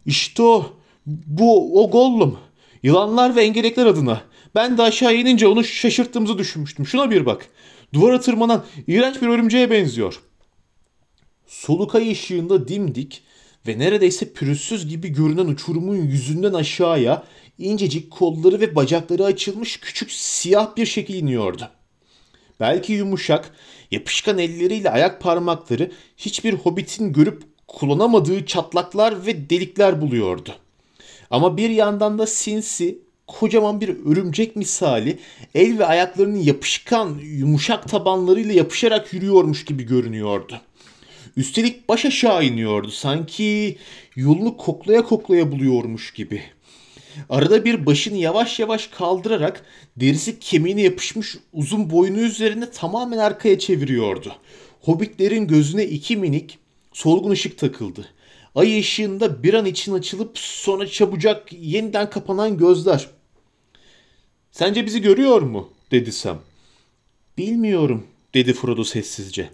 S1: İşte o, bu o Gollum. Yılanlar ve engelekler adına. Ben de aşağı inince onu şaşırttığımızı düşünmüştüm. Şuna bir bak. Duvara tırmanan iğrenç bir örümceğe benziyor. Soluk ay ışığında dimdik ve neredeyse pürüzsüz gibi görünen uçurumun yüzünden aşağıya incecik kolları ve bacakları açılmış küçük siyah bir şekil iniyordu. Belki yumuşak, yapışkan elleriyle ayak parmakları hiçbir hobbitin görüp kullanamadığı çatlaklar ve delikler buluyordu. Ama bir yandan da sinsi, kocaman bir örümcek misali el ve ayaklarının yapışkan, yumuşak tabanlarıyla yapışarak yürüyormuş gibi görünüyordu. Üstelik baş aşağı iniyordu. Sanki yolunu koklaya koklaya buluyormuş gibi. Arada bir başını yavaş yavaş kaldırarak derisi kemiğine yapışmış uzun boynu üzerinde tamamen arkaya çeviriyordu. Hobbitlerin gözüne iki minik solgun ışık takıldı. Ay ışığında bir an için açılıp sonra çabucak yeniden kapanan gözler. Sence bizi görüyor mu? dedi Sam. Bilmiyorum dedi Frodo sessizce.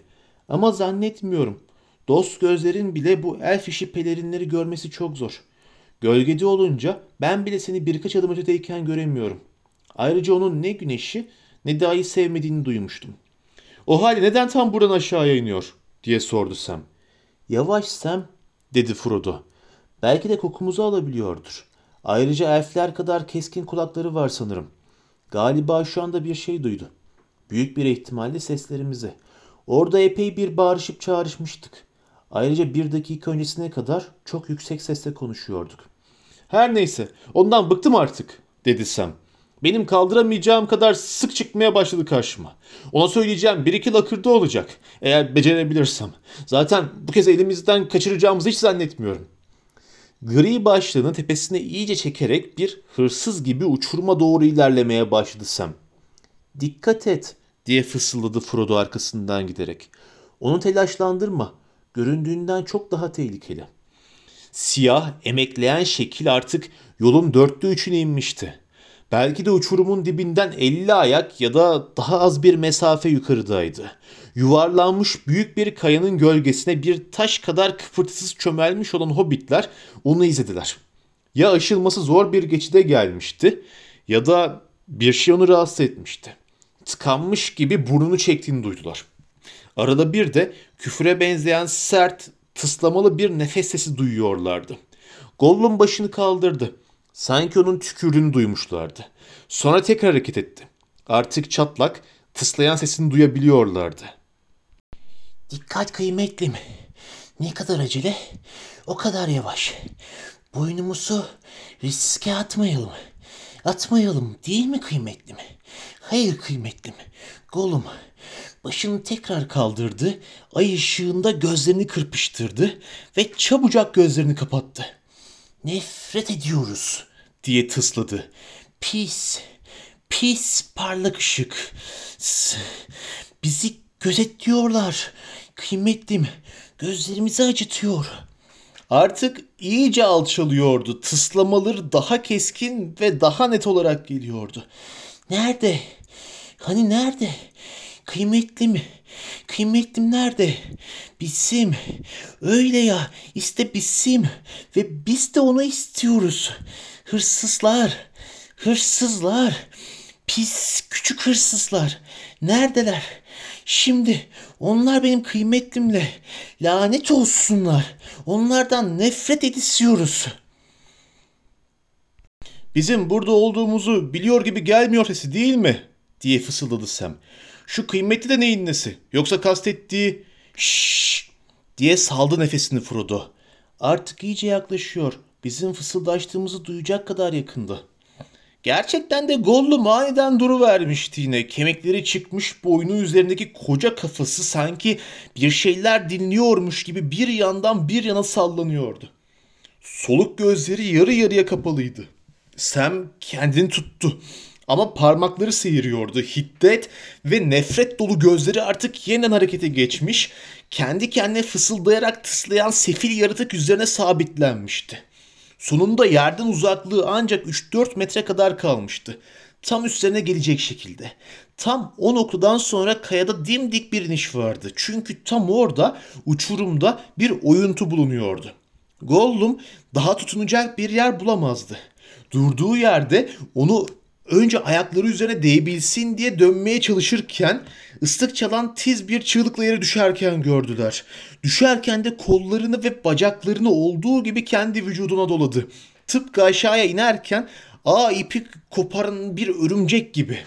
S1: Ama zannetmiyorum. Dost gözlerin bile bu elf işi pelerinleri görmesi çok zor. Gölgede olunca ben bile seni birkaç adım ötedeyken göremiyorum. Ayrıca onun ne güneşi ne ayı sevmediğini duymuştum. O halde neden tam buradan aşağıya iniyor diye sordu Sam. Yavaş Sam dedi Frodo. Belki de kokumuzu alabiliyordur. Ayrıca elfler kadar keskin kulakları var sanırım. Galiba şu anda bir şey duydu. Büyük bir ihtimalle seslerimizi. Orada epey bir bağırışıp çağrışmıştık. Ayrıca bir dakika öncesine kadar çok yüksek sesle konuşuyorduk. Her neyse ondan bıktım artık dedi Sam. Benim kaldıramayacağım kadar sık çıkmaya başladı karşıma. Ona söyleyeceğim bir iki lakırdı olacak. Eğer becerebilirsem. Zaten bu kez elimizden kaçıracağımızı hiç zannetmiyorum. Gri başlığını tepesine iyice çekerek bir hırsız gibi uçuruma doğru ilerlemeye başladı Sam. Dikkat et diye fısıldadı Frodo arkasından giderek. Onu telaşlandırma. Göründüğünden çok daha tehlikeli. Siyah, emekleyen şekil artık yolun dörtte üçüne inmişti. Belki de uçurumun dibinden 50 ayak ya da daha az bir mesafe yukarıdaydı. Yuvarlanmış büyük bir kayanın gölgesine bir taş kadar kıpırtısız çömelmiş olan hobbitler onu izlediler. Ya aşılması zor bir geçide gelmişti ya da bir şey onu rahatsız etmişti. Tıkanmış gibi burnunu çektiğini duydular. Arada bir de küfre benzeyen sert, tıslamalı bir nefes sesi duyuyorlardı. Gollum başını kaldırdı. Sanki onun tükürdüğünü duymuşlardı. Sonra tekrar hareket etti. Artık çatlak, tıslayan sesini duyabiliyorlardı.
S2: Dikkat kıymetlim. Ne kadar acele, o kadar yavaş. Boynumuzu riske atmayalım. Atmayalım değil mi kıymetlim? Hayır kıymetlim. Golum başını tekrar kaldırdı, ay ışığında gözlerini kırpıştırdı ve çabucak gözlerini kapattı. Nefret ediyoruz diye tısladı. Pis, pis parlak ışık. Bizi gözetliyorlar. Kıymetlim, gözlerimizi acıtıyor.
S1: Artık iyice alçalıyordu. Tıslamaları daha keskin ve daha net olarak geliyordu.
S2: Nerede? Hani nerede? Kıymetlim, kıymetlim nerede? Bizim. Öyle ya, işte bizim. Ve biz de onu istiyoruz. Hırsızlar, hırsızlar. Pis küçük hırsızlar. Neredeler? Şimdi onlar benim kıymetlimle lanet olsunlar. Onlardan nefret edisiyoruz.
S1: Bizim burada olduğumuzu biliyor gibi gelmiyor sesi değil mi? diye fısıldadı Sam. Şu kıymetli de neyin nesi? Yoksa kastettiği şşş diye saldı nefesini Frodo. Artık iyice yaklaşıyor. Bizim fısıldaştığımızı duyacak kadar yakındı. Gerçekten de Gollum aniden duruvermişti yine. Kemikleri çıkmış boynu üzerindeki koca kafası sanki bir şeyler dinliyormuş gibi bir yandan bir yana sallanıyordu. Soluk gözleri yarı yarıya kapalıydı. Sam kendini tuttu. Ama parmakları seyiriyordu. Hiddet ve nefret dolu gözleri artık yeniden harekete geçmiş, kendi kendine fısıldayarak tıslayan sefil yaratık üzerine sabitlenmişti. Sonunda yerden uzaklığı ancak 3-4 metre kadar kalmıştı. Tam üstlerine gelecek şekilde. Tam o noktadan sonra kayada dimdik bir iniş vardı. Çünkü tam orada uçurumda bir oyuntu bulunuyordu. Gollum daha tutunacak bir yer bulamazdı. Durduğu yerde onu önce ayakları üzerine değebilsin diye dönmeye çalışırken ıslık çalan tiz bir çığlıkla yere düşerken gördüler. Düşerken de kollarını ve bacaklarını olduğu gibi kendi vücuduna doladı. Tıpkı aşağıya inerken ağ ipi koparan bir örümcek gibi.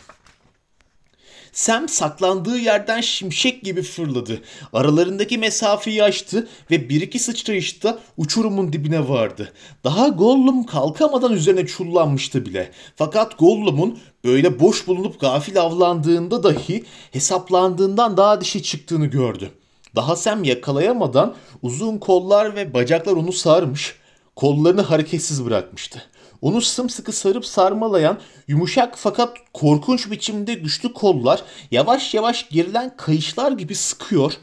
S1: Sam saklandığı yerden şimşek gibi fırladı. Aralarındaki mesafeyi aştı ve bir iki sıçrayışta uçurumun dibine vardı. Daha Gollum kalkamadan üzerine çullanmıştı bile. Fakat Gollum'un böyle boş bulunup gafil avlandığında dahi hesaplandığından daha dişi çıktığını gördü. Daha Sam yakalayamadan uzun kollar ve bacaklar onu sarmış, kollarını hareketsiz bırakmıştı. Onu sımsıkı sarıp sarmalayan yumuşak fakat korkunç biçimde güçlü kollar yavaş yavaş gerilen kayışlar gibi sıkıyor.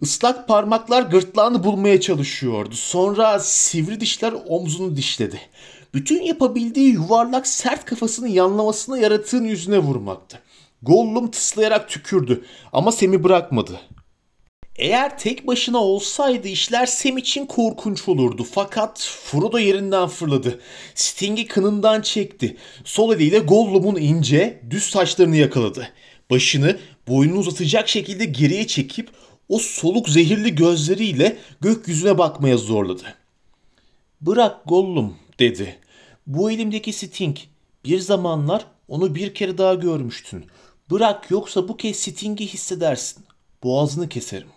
S1: Islak parmaklar gırtlağını bulmaya çalışıyordu. Sonra sivri dişler omzunu dişledi. Bütün yapabildiği yuvarlak sert kafasını yanlamasına yaratığın yüzüne vurmaktı. Gollum tıslayarak tükürdü ama Sem'i bırakmadı. Eğer tek başına olsaydı işler Sam için korkunç olurdu. Fakat Frodo yerinden fırladı. Sting'i kınından çekti. Sol eliyle Gollum'un ince, düz saçlarını yakaladı. Başını boynunu uzatacak şekilde geriye çekip o soluk zehirli gözleriyle gökyüzüne bakmaya zorladı. Bırak Gollum dedi. Bu elimdeki Sting. Bir zamanlar onu bir kere daha görmüştün. Bırak yoksa bu kez Sting'i hissedersin. Boğazını keserim.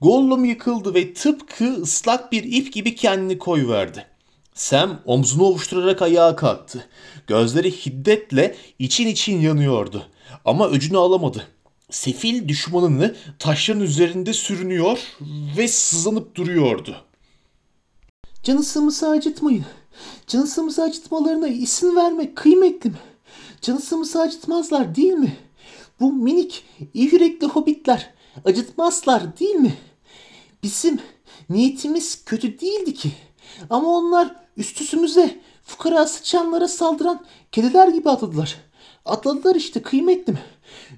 S1: Gollum yıkıldı ve tıpkı ıslak bir ip gibi kendini koyverdi. Sam omzunu ovuşturarak ayağa kalktı. Gözleri hiddetle için için yanıyordu. Ama öcünü alamadı. Sefil düşmanını taşların üzerinde sürünüyor ve sızlanıp duruyordu.
S2: Canısımızı acıtmayın. Canısımızı acıtmalarına isim vermek kıymetli mi? Canısımızı acıtmazlar değil mi? Bu minik, iyi yürekli hobbitler acıtmazlar değil mi? Bizim niyetimiz kötü değildi ki. Ama onlar üstüsümüze fukara sıçanlara saldıran kediler gibi atladılar. Atladılar işte kıymetlim.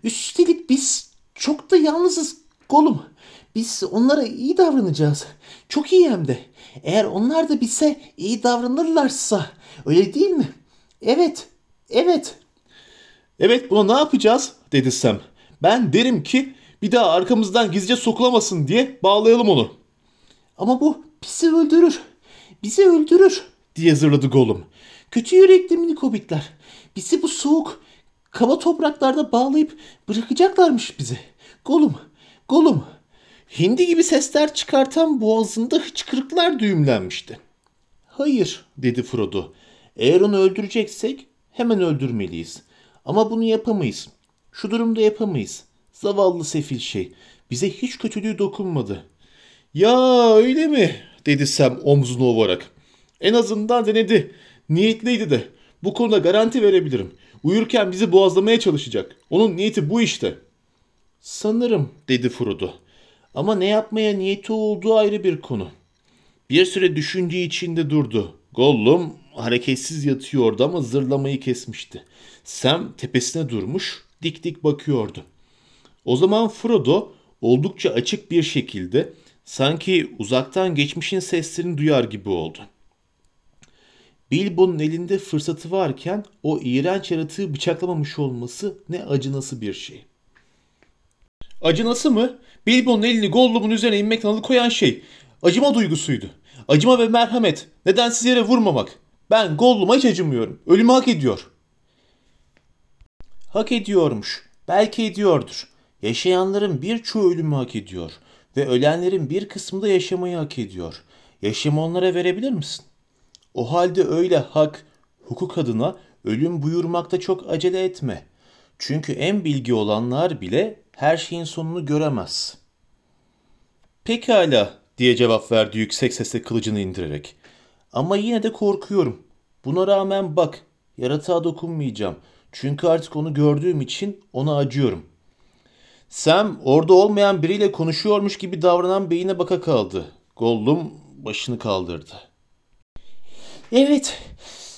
S2: Üstelik biz çok da yalnızız Golum. Biz onlara iyi davranacağız. Çok iyi hem de. Eğer onlar da bize iyi davranırlarsa öyle değil mi? Evet, evet.
S1: Evet buna ne yapacağız dedi Sam. Ben derim ki bir daha arkamızdan gizlice sokulamasın diye bağlayalım onu
S2: Ama bu bizi öldürür. Bizi öldürür.
S1: diye zırladı Gollum.
S2: Kötü yürekli minik hobbitler. Bizi bu soğuk, kaba topraklarda bağlayıp bırakacaklarmış bizi. Golum, golum.
S1: Hindi gibi sesler çıkartan boğazında hıçkırıklar düğümlenmişti.
S2: Hayır.
S1: dedi Frodo. Eğer onu öldüreceksek hemen öldürmeliyiz. Ama bunu yapamayız. Şu durumda yapamayız. Zavallı sefil şey. Bize hiç kötülüğü dokunmadı. Ya öyle mi? dedi Sam omzunu ovarak. En azından denedi. Niyetliydi de. Bu konuda garanti verebilirim. Uyurken bizi boğazlamaya çalışacak. Onun niyeti bu işte. Sanırım dedi Frodo. Ama ne yapmaya niyeti olduğu ayrı bir konu. Bir süre düşündüğü içinde durdu. Gollum hareketsiz yatıyordu ama zırlamayı kesmişti. Sam tepesine durmuş, dik dik bakıyordu. O zaman Frodo oldukça açık bir şekilde sanki uzaktan geçmişin seslerini duyar gibi oldu. Bilbo'nun elinde fırsatı varken o iğrenç yaratığı bıçaklamamış olması ne acınası bir şey. Acınası mı? Bilbo'nun elini Gollum'un üzerine inmekten alıkoyan şey. Acıma duygusuydu. Acıma ve merhamet. Nedensiz yere vurmamak. Ben Gollum'a hiç acımıyorum. Ölümü hak ediyor. Hak ediyormuş. Belki ediyordur. Yaşayanların birçoğu ölümü hak ediyor. Ve ölenlerin bir kısmı da yaşamayı hak ediyor. Yaşamı onlara verebilir misin? O halde öyle hak, hukuk adına ölüm buyurmakta çok acele etme. Çünkü en bilgi olanlar bile her şeyin sonunu göremez. Pekala diye cevap verdi yüksek sesle kılıcını indirerek. Ama yine de korkuyorum. Buna rağmen bak, yaratığa dokunmayacağım. Çünkü artık onu gördüğüm için ona acıyorum. Sam orada olmayan biriyle konuşuyormuş gibi davranan beyine baka kaldı. Gollum başını kaldırdı.
S2: Evet,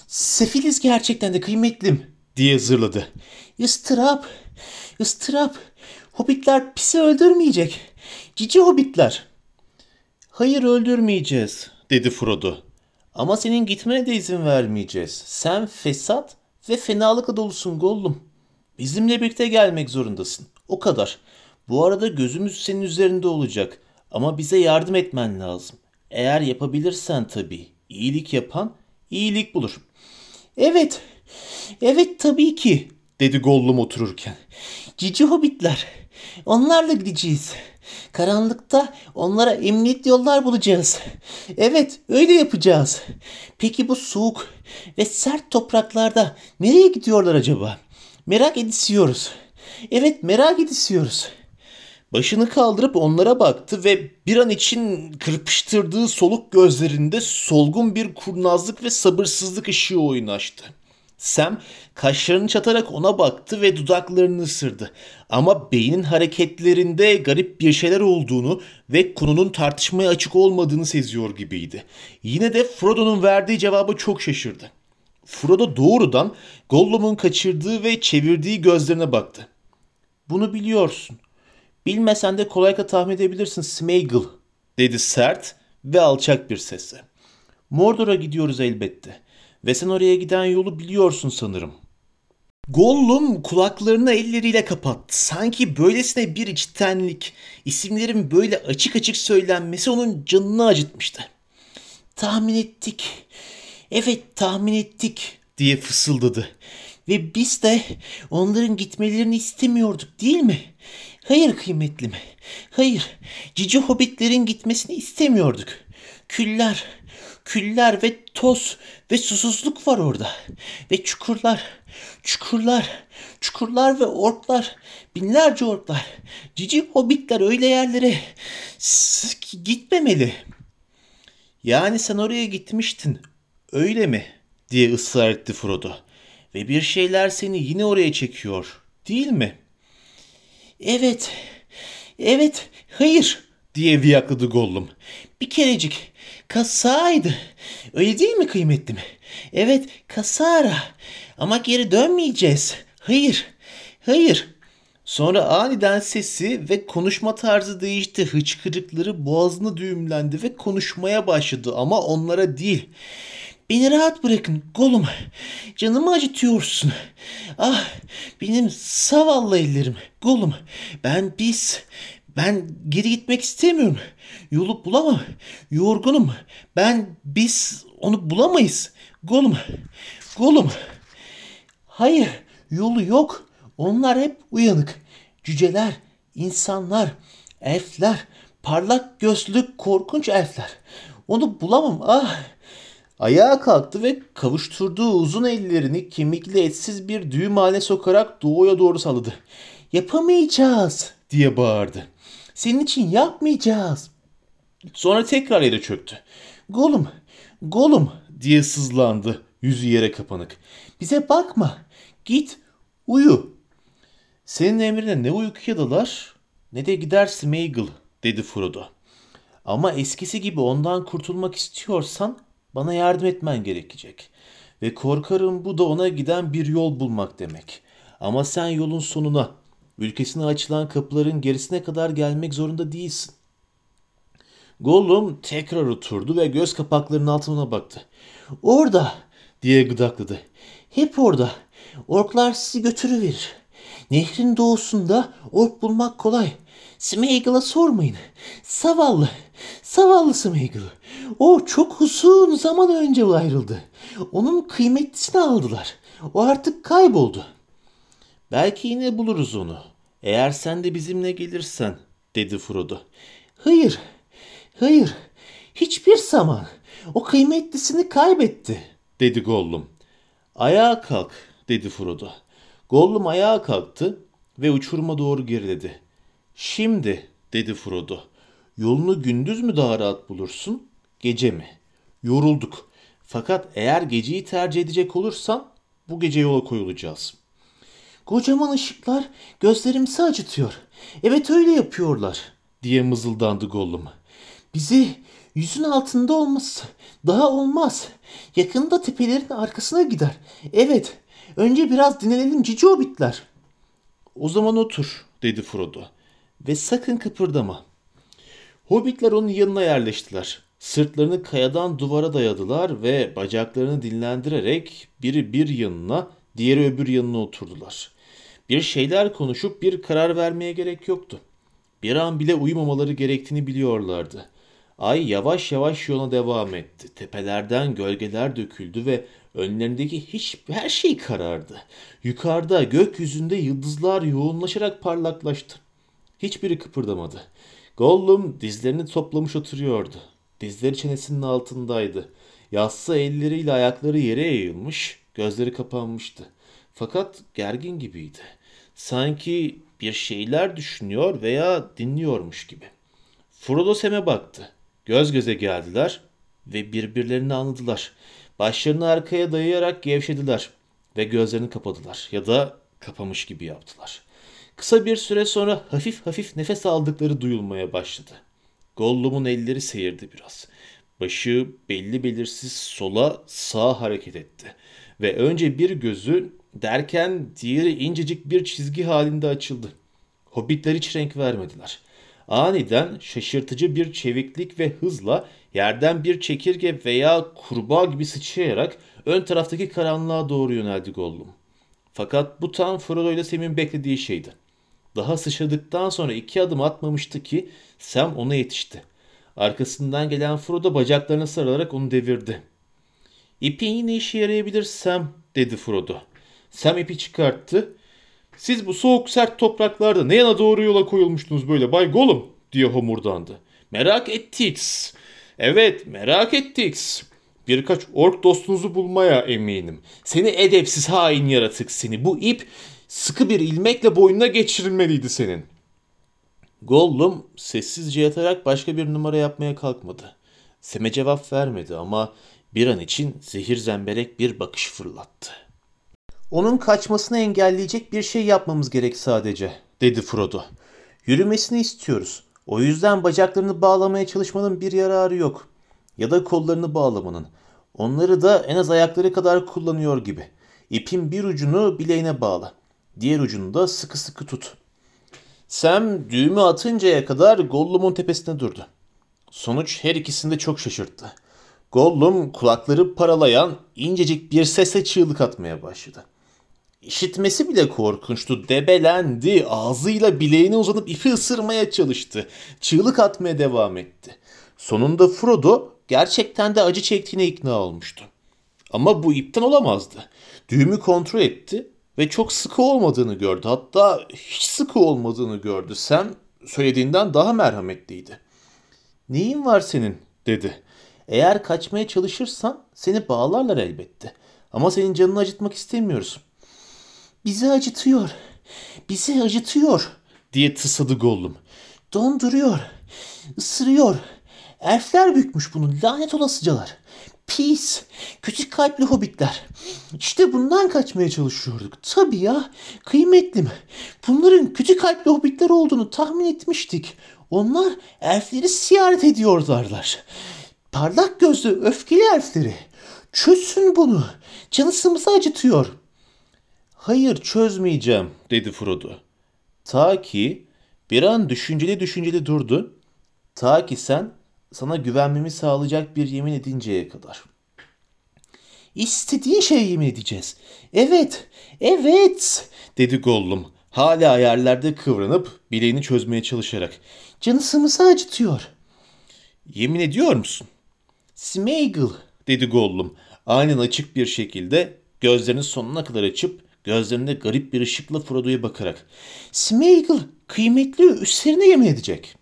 S2: sefiliz gerçekten de kıymetlim
S1: Diye zırladı.
S2: Istırap, ıstırap. Hobbitler pisi öldürmeyecek. Cici hobbitler.
S1: Hayır öldürmeyeceğiz dedi Frodo. Ama senin gitmene de izin vermeyeceğiz. Sen fesat ve fenalıkla dolusun Gollum. Bizimle birlikte gelmek zorundasın. O kadar. Bu arada gözümüz senin üzerinde olacak. Ama bize yardım etmen lazım. Eğer yapabilirsen tabii. İyilik yapan iyilik bulur.
S2: Evet, evet tabii ki.
S1: Dedi Gollum otururken.
S2: Cici hobbitler. Onlarla gideceğiz. Karanlıkta onlara emniyet yollar bulacağız. Evet, öyle yapacağız. Peki bu soğuk ve sert topraklarda nereye gidiyorlar acaba? Merak edisiyoruz. Evet, merak edisiyoruz.
S1: Başını kaldırıp onlara baktı ve bir an için kırpıştırdığı soluk gözlerinde solgun bir kurnazlık ve sabırsızlık ışığı oynaştı. Sam kaşlarını çatarak ona baktı ve dudaklarını ısırdı. Ama beynin hareketlerinde garip bir şeyler olduğunu ve konunun tartışmaya açık olmadığını seziyor gibiydi. Yine de Frodo'nun verdiği cevaba çok şaşırdı. Frodo doğrudan Gollum'un kaçırdığı ve çevirdiği gözlerine baktı. Bunu biliyorsun. Bilmesen de kolayca tahmin edebilirsin Smeagol, dedi sert ve alçak bir sesle. Mordor'a gidiyoruz elbette. Ve sen oraya giden yolu biliyorsun sanırım. Gollum kulaklarını elleriyle kapattı. Sanki böylesine bir içtenlik, isimlerin böyle açık açık söylenmesi onun canını acıtmıştı.
S2: Tahmin ettik. Evet, tahmin ettik.
S1: diye fısıldadı.
S2: Ve biz de onların gitmelerini istemiyorduk değil mi? Hayır kıymetlim. Hayır. Cici hobbitlerin gitmesini istemiyorduk. Küller, küller ve toz ve susuzluk var orada. Ve çukurlar, çukurlar, çukurlar ve orklar, binlerce orklar. Cici hobbitler öyle yerlere gitmemeli.
S1: Yani sen oraya gitmiştin, öyle mi? diye ısrar etti Frodo. Ve bir şeyler seni yine oraya çekiyor, değil mi?
S2: Evet, evet, hayır
S1: diye viyakladı Gollum.
S2: Bir kerecik kasaydı. Öyle değil mi kıymetli mi? Evet kasara. Ama geri dönmeyeceğiz. Hayır. Hayır. Sonra aniden sesi ve konuşma tarzı değişti. Hıçkırıkları boğazını düğümlendi ve konuşmaya başladı ama onlara değil. Beni rahat bırakın Golum. Canımı acıtıyorsun. Ah benim zavallı ellerim. Golum ben biz ben geri gitmek istemiyorum. Yolu bulamam. Yorgunum. Ben biz onu bulamayız. Golum. Golum. Hayır, yolu yok. Onlar hep uyanık. Cüceler, insanlar, elfler, parlak gözlü korkunç elfler. Onu bulamam. Ah! Ayağa kalktı ve kavuşturduğu uzun ellerini kemikli etsiz bir düğüm haline sokarak doğuya doğru salladı. Yapamayacağız diye bağırdı. Senin için yapmayacağız. Sonra tekrar yere çöktü. Golum, golum diye sızlandı yüzü yere kapanık. Bize bakma. Git uyu. Senin emrine ne uykuyadılar ne de gider Smeagol dedi Frodo. Ama eskisi gibi ondan kurtulmak istiyorsan bana yardım etmen gerekecek. Ve korkarım bu da ona giden bir yol bulmak demek. Ama sen yolun sonuna, ülkesine açılan kapıların gerisine kadar gelmek zorunda değilsin. Gollum tekrar oturdu ve göz kapaklarının altına baktı. Orada diye gıdakladı. Hep orada. Orklar sizi götürüverir. Nehrin doğusunda ork bulmak kolay. Smeagol'a sormayın. Zavallı. Zavallı Smeagol. O çok uzun zaman önce ayrıldı. Onun kıymetlisini aldılar. O artık kayboldu. Belki yine buluruz onu. Eğer sen de bizimle gelirsen, dedi Frodo. Hayır, hayır, hiçbir zaman. O kıymetlisini kaybetti, dedi Gollum. Ayağa kalk, dedi Frodo. Gollum ayağa kalktı ve uçuruma doğru geriledi. Şimdi, dedi Frodo, yolunu gündüz mü daha rahat bulursun, gece mi? Yorulduk. Fakat eğer geceyi tercih edecek olursan bu gece yola koyulacağız.'' Kocaman ışıklar gözlerimizi acıtıyor. Evet öyle yapıyorlar diye mızıldandı Gollum. Bizi yüzün altında olması daha olmaz. Yakında tepelerin arkasına gider. Evet önce biraz dinlenelim cici hobbitler. O zaman otur dedi Frodo ve sakın kıpırdama. Hobbitler onun yanına yerleştiler. Sırtlarını kayadan duvara dayadılar ve bacaklarını dinlendirerek biri bir yanına, diğeri öbür yanına oturdular. Bir şeyler konuşup bir karar vermeye gerek yoktu. Bir an bile uyumamaları gerektiğini biliyorlardı. Ay yavaş yavaş yola devam etti. Tepelerden gölgeler döküldü ve önlerindeki hiç her şey karardı. Yukarıda gökyüzünde yıldızlar yoğunlaşarak parlaklaştı. Hiçbiri kıpırdamadı. Gollum dizlerini toplamış oturuyordu. Dizleri çenesinin altındaydı. Yassı elleriyle ayakları yere eğilmiş, gözleri kapanmıştı. Fakat gergin gibiydi. Sanki bir şeyler düşünüyor veya dinliyormuş gibi. Frodo Sam'e baktı. Göz göze geldiler ve birbirlerini anladılar. Başlarını arkaya dayayarak gevşediler ve gözlerini kapadılar ya da kapamış gibi yaptılar. Kısa bir süre sonra hafif hafif nefes aldıkları duyulmaya başladı. Gollum'un elleri seyirdi biraz. Başı belli belirsiz sola sağa hareket etti. Ve önce bir gözü derken diğeri incecik bir çizgi halinde açıldı. Hobbitler hiç renk vermediler. Aniden şaşırtıcı bir çeviklik ve hızla yerden bir çekirge veya kurbağa gibi sıçrayarak ön taraftaki karanlığa doğru yöneldi Gollum. Fakat bu tam Frodo ile Sam'in beklediği şeydi. Daha sıçradıktan sonra iki adım atmamıştı ki Sam ona yetişti. Arkasından gelen Frodo bacaklarına sarılarak onu devirdi. İpin yine işe yarayabilir Sam dedi Frodo. Sam ipi çıkarttı. Siz bu soğuk sert topraklarda ne yana doğru yola koyulmuştunuz böyle Bay Gollum diye homurdandı. Merak ettik. Evet merak ettik. Birkaç ork dostunuzu bulmaya eminim. Seni edepsiz hain yaratık seni. Bu ip sıkı bir ilmekle boynuna geçirilmeliydi senin. Gollum sessizce yatarak başka bir numara yapmaya kalkmadı. Sem'e cevap vermedi ama bir an için zehir zemberek bir bakış fırlattı. Onun kaçmasını engelleyecek bir şey yapmamız gerek sadece, dedi Frodo. Yürümesini istiyoruz. O yüzden bacaklarını bağlamaya çalışmanın bir yararı yok.
S1: ya da kollarını bağlamanın. Onları da en az ayakları kadar kullanıyor gibi. İpin bir ucunu bileğine bağla. Diğer ucunu da sıkı sıkı tut. Sam düğümü atıncaya kadar Gollum'un tepesine durdu. Sonuç her ikisini de çok şaşırttı. Gollum kulakları paralayan incecik bir sesle çığlık atmaya başladı. İşitmesi bile korkunçtu. Debelendi. Ağzıyla bileğine uzanıp ipi ısırmaya çalıştı. Çığlık atmaya devam etti. Sonunda Frodo gerçekten de acı çektiğine ikna olmuştu. Ama bu ipten olamazdı. Düğümü kontrol etti ve çok sıkı olmadığını gördü. Hatta hiç sıkı olmadığını gördü. Sen söylediğinden daha merhametliydi. Neyin var senin dedi. Eğer kaçmaya çalışırsan seni bağlarlar elbette. Ama senin canını acıtmak istemiyoruz. Bizi acıtıyor. Bizi acıtıyor diye tısladı Gollum. Donduruyor. ısırıyor. Elfler bükmüş bunu lanet olasıcalar. Pis, kötü kalpli hobbitler. İşte bundan kaçmaya çalışıyorduk. Tabii ya, kıymetlim. Bunların kötü kalpli hobbitler olduğunu tahmin etmiştik. Onlar elfleri ziyaret ediyorlarlar. Parlak gözlü, öfkeli elfleri. Çözsün bunu. Canısımızı acıtıyor. Hayır çözmeyeceğim dedi Frodo. Ta ki bir an düşünceli düşünceli durdu. Ta ki sen sana güvenmemi sağlayacak bir yemin edinceye kadar. İstediğin şeye yemin edeceğiz. Evet, evet dedi Gollum. Hala yerlerde kıvranıp bileğini çözmeye çalışarak. Canısımızı acıtıyor. Yemin ediyor musun? Smeagol dedi Gollum. Aynen açık bir şekilde gözlerini sonuna kadar açıp gözlerinde garip bir ışıkla Frodo'ya bakarak. Smeagol kıymetli üstlerine yemin edecek.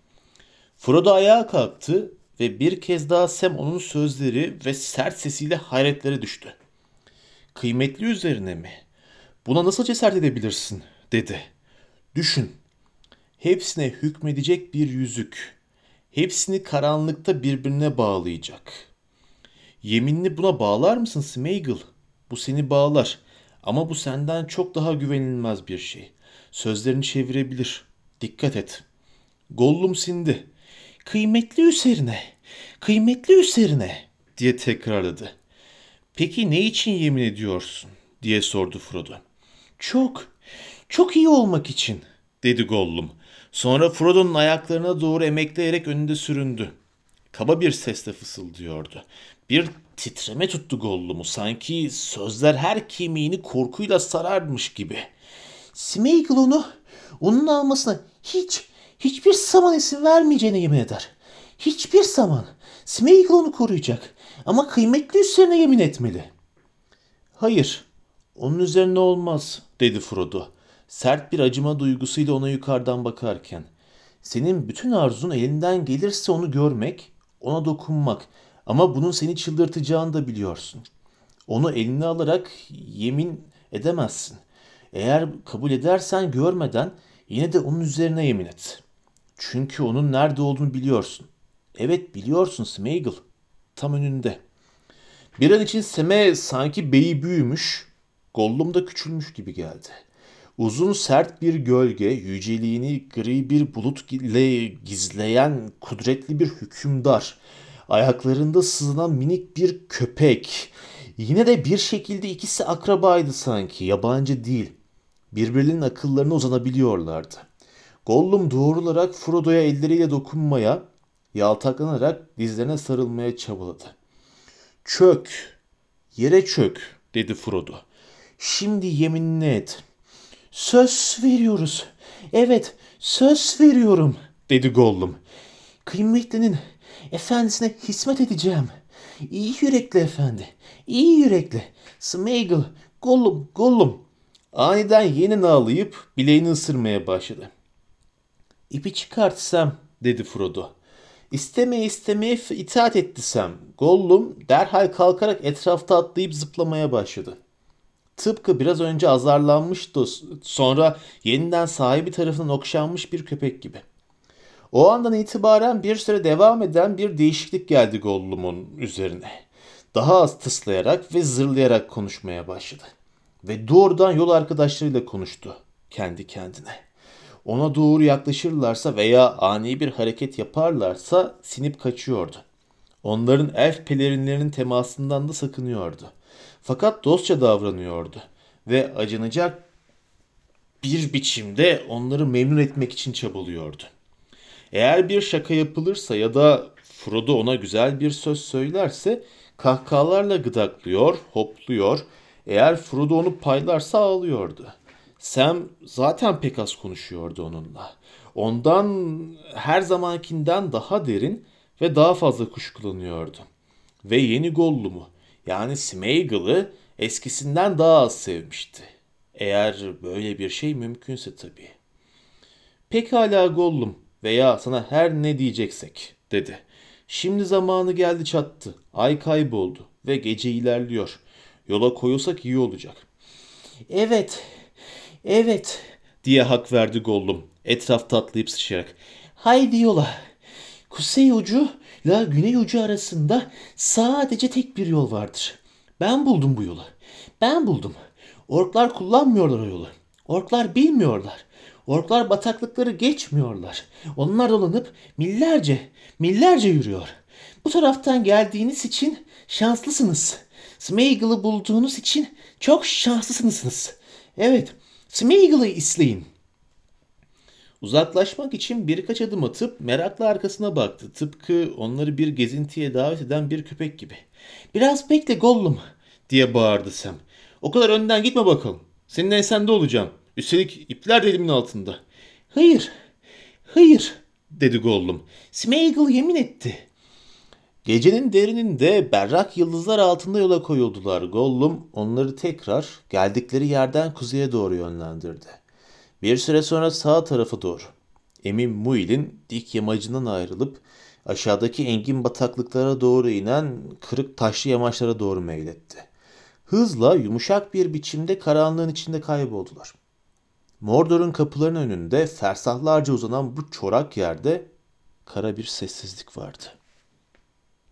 S1: Frodo ayağa kalktı ve bir kez daha Sam onun sözleri ve sert sesiyle hayretlere düştü. Kıymetli üzerine mi? Buna nasıl cesaret edebilirsin? dedi. Düşün. Hepsine hükmedecek bir yüzük. Hepsini karanlıkta birbirine bağlayacak. Yeminini buna bağlar mısın Smeagol? Bu seni bağlar. Ama bu senden çok daha güvenilmez bir şey. Sözlerini çevirebilir. Dikkat et. Gollum sindi. Kıymetli üzerine, kıymetli üzerine diye tekrarladı. Peki ne için yemin ediyorsun diye sordu Frodo. Çok, çok iyi olmak için dedi Gollum. Sonra Frodo'nun ayaklarına doğru emekleyerek önünde süründü. Kaba bir sesle fısıldıyordu. Bir titreme tuttu Gollum'u. Sanki sözler her kemiğini korkuyla sararmış gibi. Smeagol onu, onun almasına hiç, hiçbir zaman izin vermeyeceğine yemin eder. Hiçbir zaman. Smeagol onu koruyacak. Ama kıymetli üstlerine yemin etmeli. Hayır, onun üzerine olmaz, dedi Frodo. Sert bir acıma duygusuyla ona yukarıdan bakarken. Senin bütün arzun elinden gelirse onu görmek, ona dokunmak. Ama bunun seni çıldırtacağını da biliyorsun. Onu eline alarak yemin edemezsin. Eğer kabul edersen görmeden yine de onun üzerine yemin et. Çünkü onun nerede olduğunu biliyorsun. Evet biliyorsun Smeagol. Tam önünde. Bir an için Sem'e sanki beyi büyümüş, Gollum da küçülmüş gibi geldi. Uzun sert bir gölge, yüceliğini gri bir bulut ile gizleyen kudretli bir hükümdar. Ayaklarında sızınan minik bir köpek. Yine de bir şekilde ikisi akrabaydı sanki, yabancı değil. Birbirlerinin akıllarına uzanabiliyorlardı. Gollum doğrularak Frodo'ya elleriyle dokunmaya, yaltaklanarak dizlerine sarılmaya çabaladı. Çök, yere çök dedi Frodo. Şimdi yeminini et. Söz veriyoruz. Evet, söz veriyorum dedi Gollum. Kıymetlinin efendisine hizmet edeceğim. İyi yürekli efendi, iyi yürekli. Smeagol, Gollum, Gollum. Aniden yeniden ağlayıp bileğini ısırmaya başladı. İpi çıkartsam dedi Frodo. İstemeye istemeye itaat etti Sam. Gollum derhal kalkarak etrafta atlayıp zıplamaya başladı. Tıpkı biraz önce azarlanmıştı sonra yeniden sahibi tarafından okşanmış bir köpek gibi. O andan itibaren bir süre devam eden bir değişiklik geldi Gollum'un üzerine. Daha az tıslayarak ve zırlayarak konuşmaya başladı. Ve doğrudan yol arkadaşlarıyla konuştu kendi kendine. Ona doğru yaklaşırlarsa veya ani bir hareket yaparlarsa sinip kaçıyordu. Onların elf pelerinlerinin temasından da sakınıyordu. Fakat dostça davranıyordu ve acınacak bir biçimde onları memnun etmek için çabalıyordu. Eğer bir şaka yapılırsa ya da Frodo ona güzel bir söz söylerse kahkahalarla gıdaklıyor, hopluyor. Eğer Frodo onu paylarsa ağlıyordu. Sam zaten pek az konuşuyordu onunla. Ondan her zamankinden daha derin ve daha fazla kuşkulanıyordu. Ve yeni Gollum'u yani Smeagol'ı eskisinden daha az sevmişti. Eğer böyle bir şey mümkünse tabii. Pekala Gollum veya sana her ne diyeceksek dedi. Şimdi zamanı geldi çattı. Ay kayboldu ve gece ilerliyor. Yola koyulsak iyi olacak.
S2: Evet, evet
S1: Diye hak verdi Gollum etrafta atlayıp sıçrayarak.
S2: Haydi yola. Kuzey ucu ile güney ucu arasında sadece tek bir yol vardır. Ben buldum bu yolu. Ben buldum. Orklar kullanmıyorlar o yolu. Orklar bilmiyorlar. Orklar bataklıkları geçmiyorlar. Onlar dolanıp millerce, millerce yürüyor. Bu taraftan geldiğiniz için şanslısınız. Smeagol'ı bulduğunuz için çok şanslısınız. Evet, Smeagol'ı izleyin.
S1: Uzaklaşmak için birkaç adım atıp merakla arkasına baktı. Tıpkı onları bir gezintiye davet eden bir köpek gibi.
S2: Biraz bekle Gollum.
S1: Diye bağırdı Sam. O kadar önden gitme bakalım. Senin ensende olacağım. Üstelik ipler de elimin altında.
S2: Hayır, hayır.
S1: Dedi Gollum.
S2: Smeagol yemin etti.
S1: Gecenin derininde berrak yıldızlar altında yola koyuldular. Gollum onları tekrar geldikleri yerden kuzeye doğru yönlendirdi. Bir süre sonra sağ tarafa doğru. Emin Muil'in dik yamacından ayrılıp aşağıdaki engin bataklıklara doğru inen kırık taşlı yamaçlara doğru meyletti. Hızla yumuşak bir biçimde karanlığın içinde kayboldular. Mordor'un kapılarının önünde fersahlarca uzanan bu çorak yerde kara bir sessizlik vardı.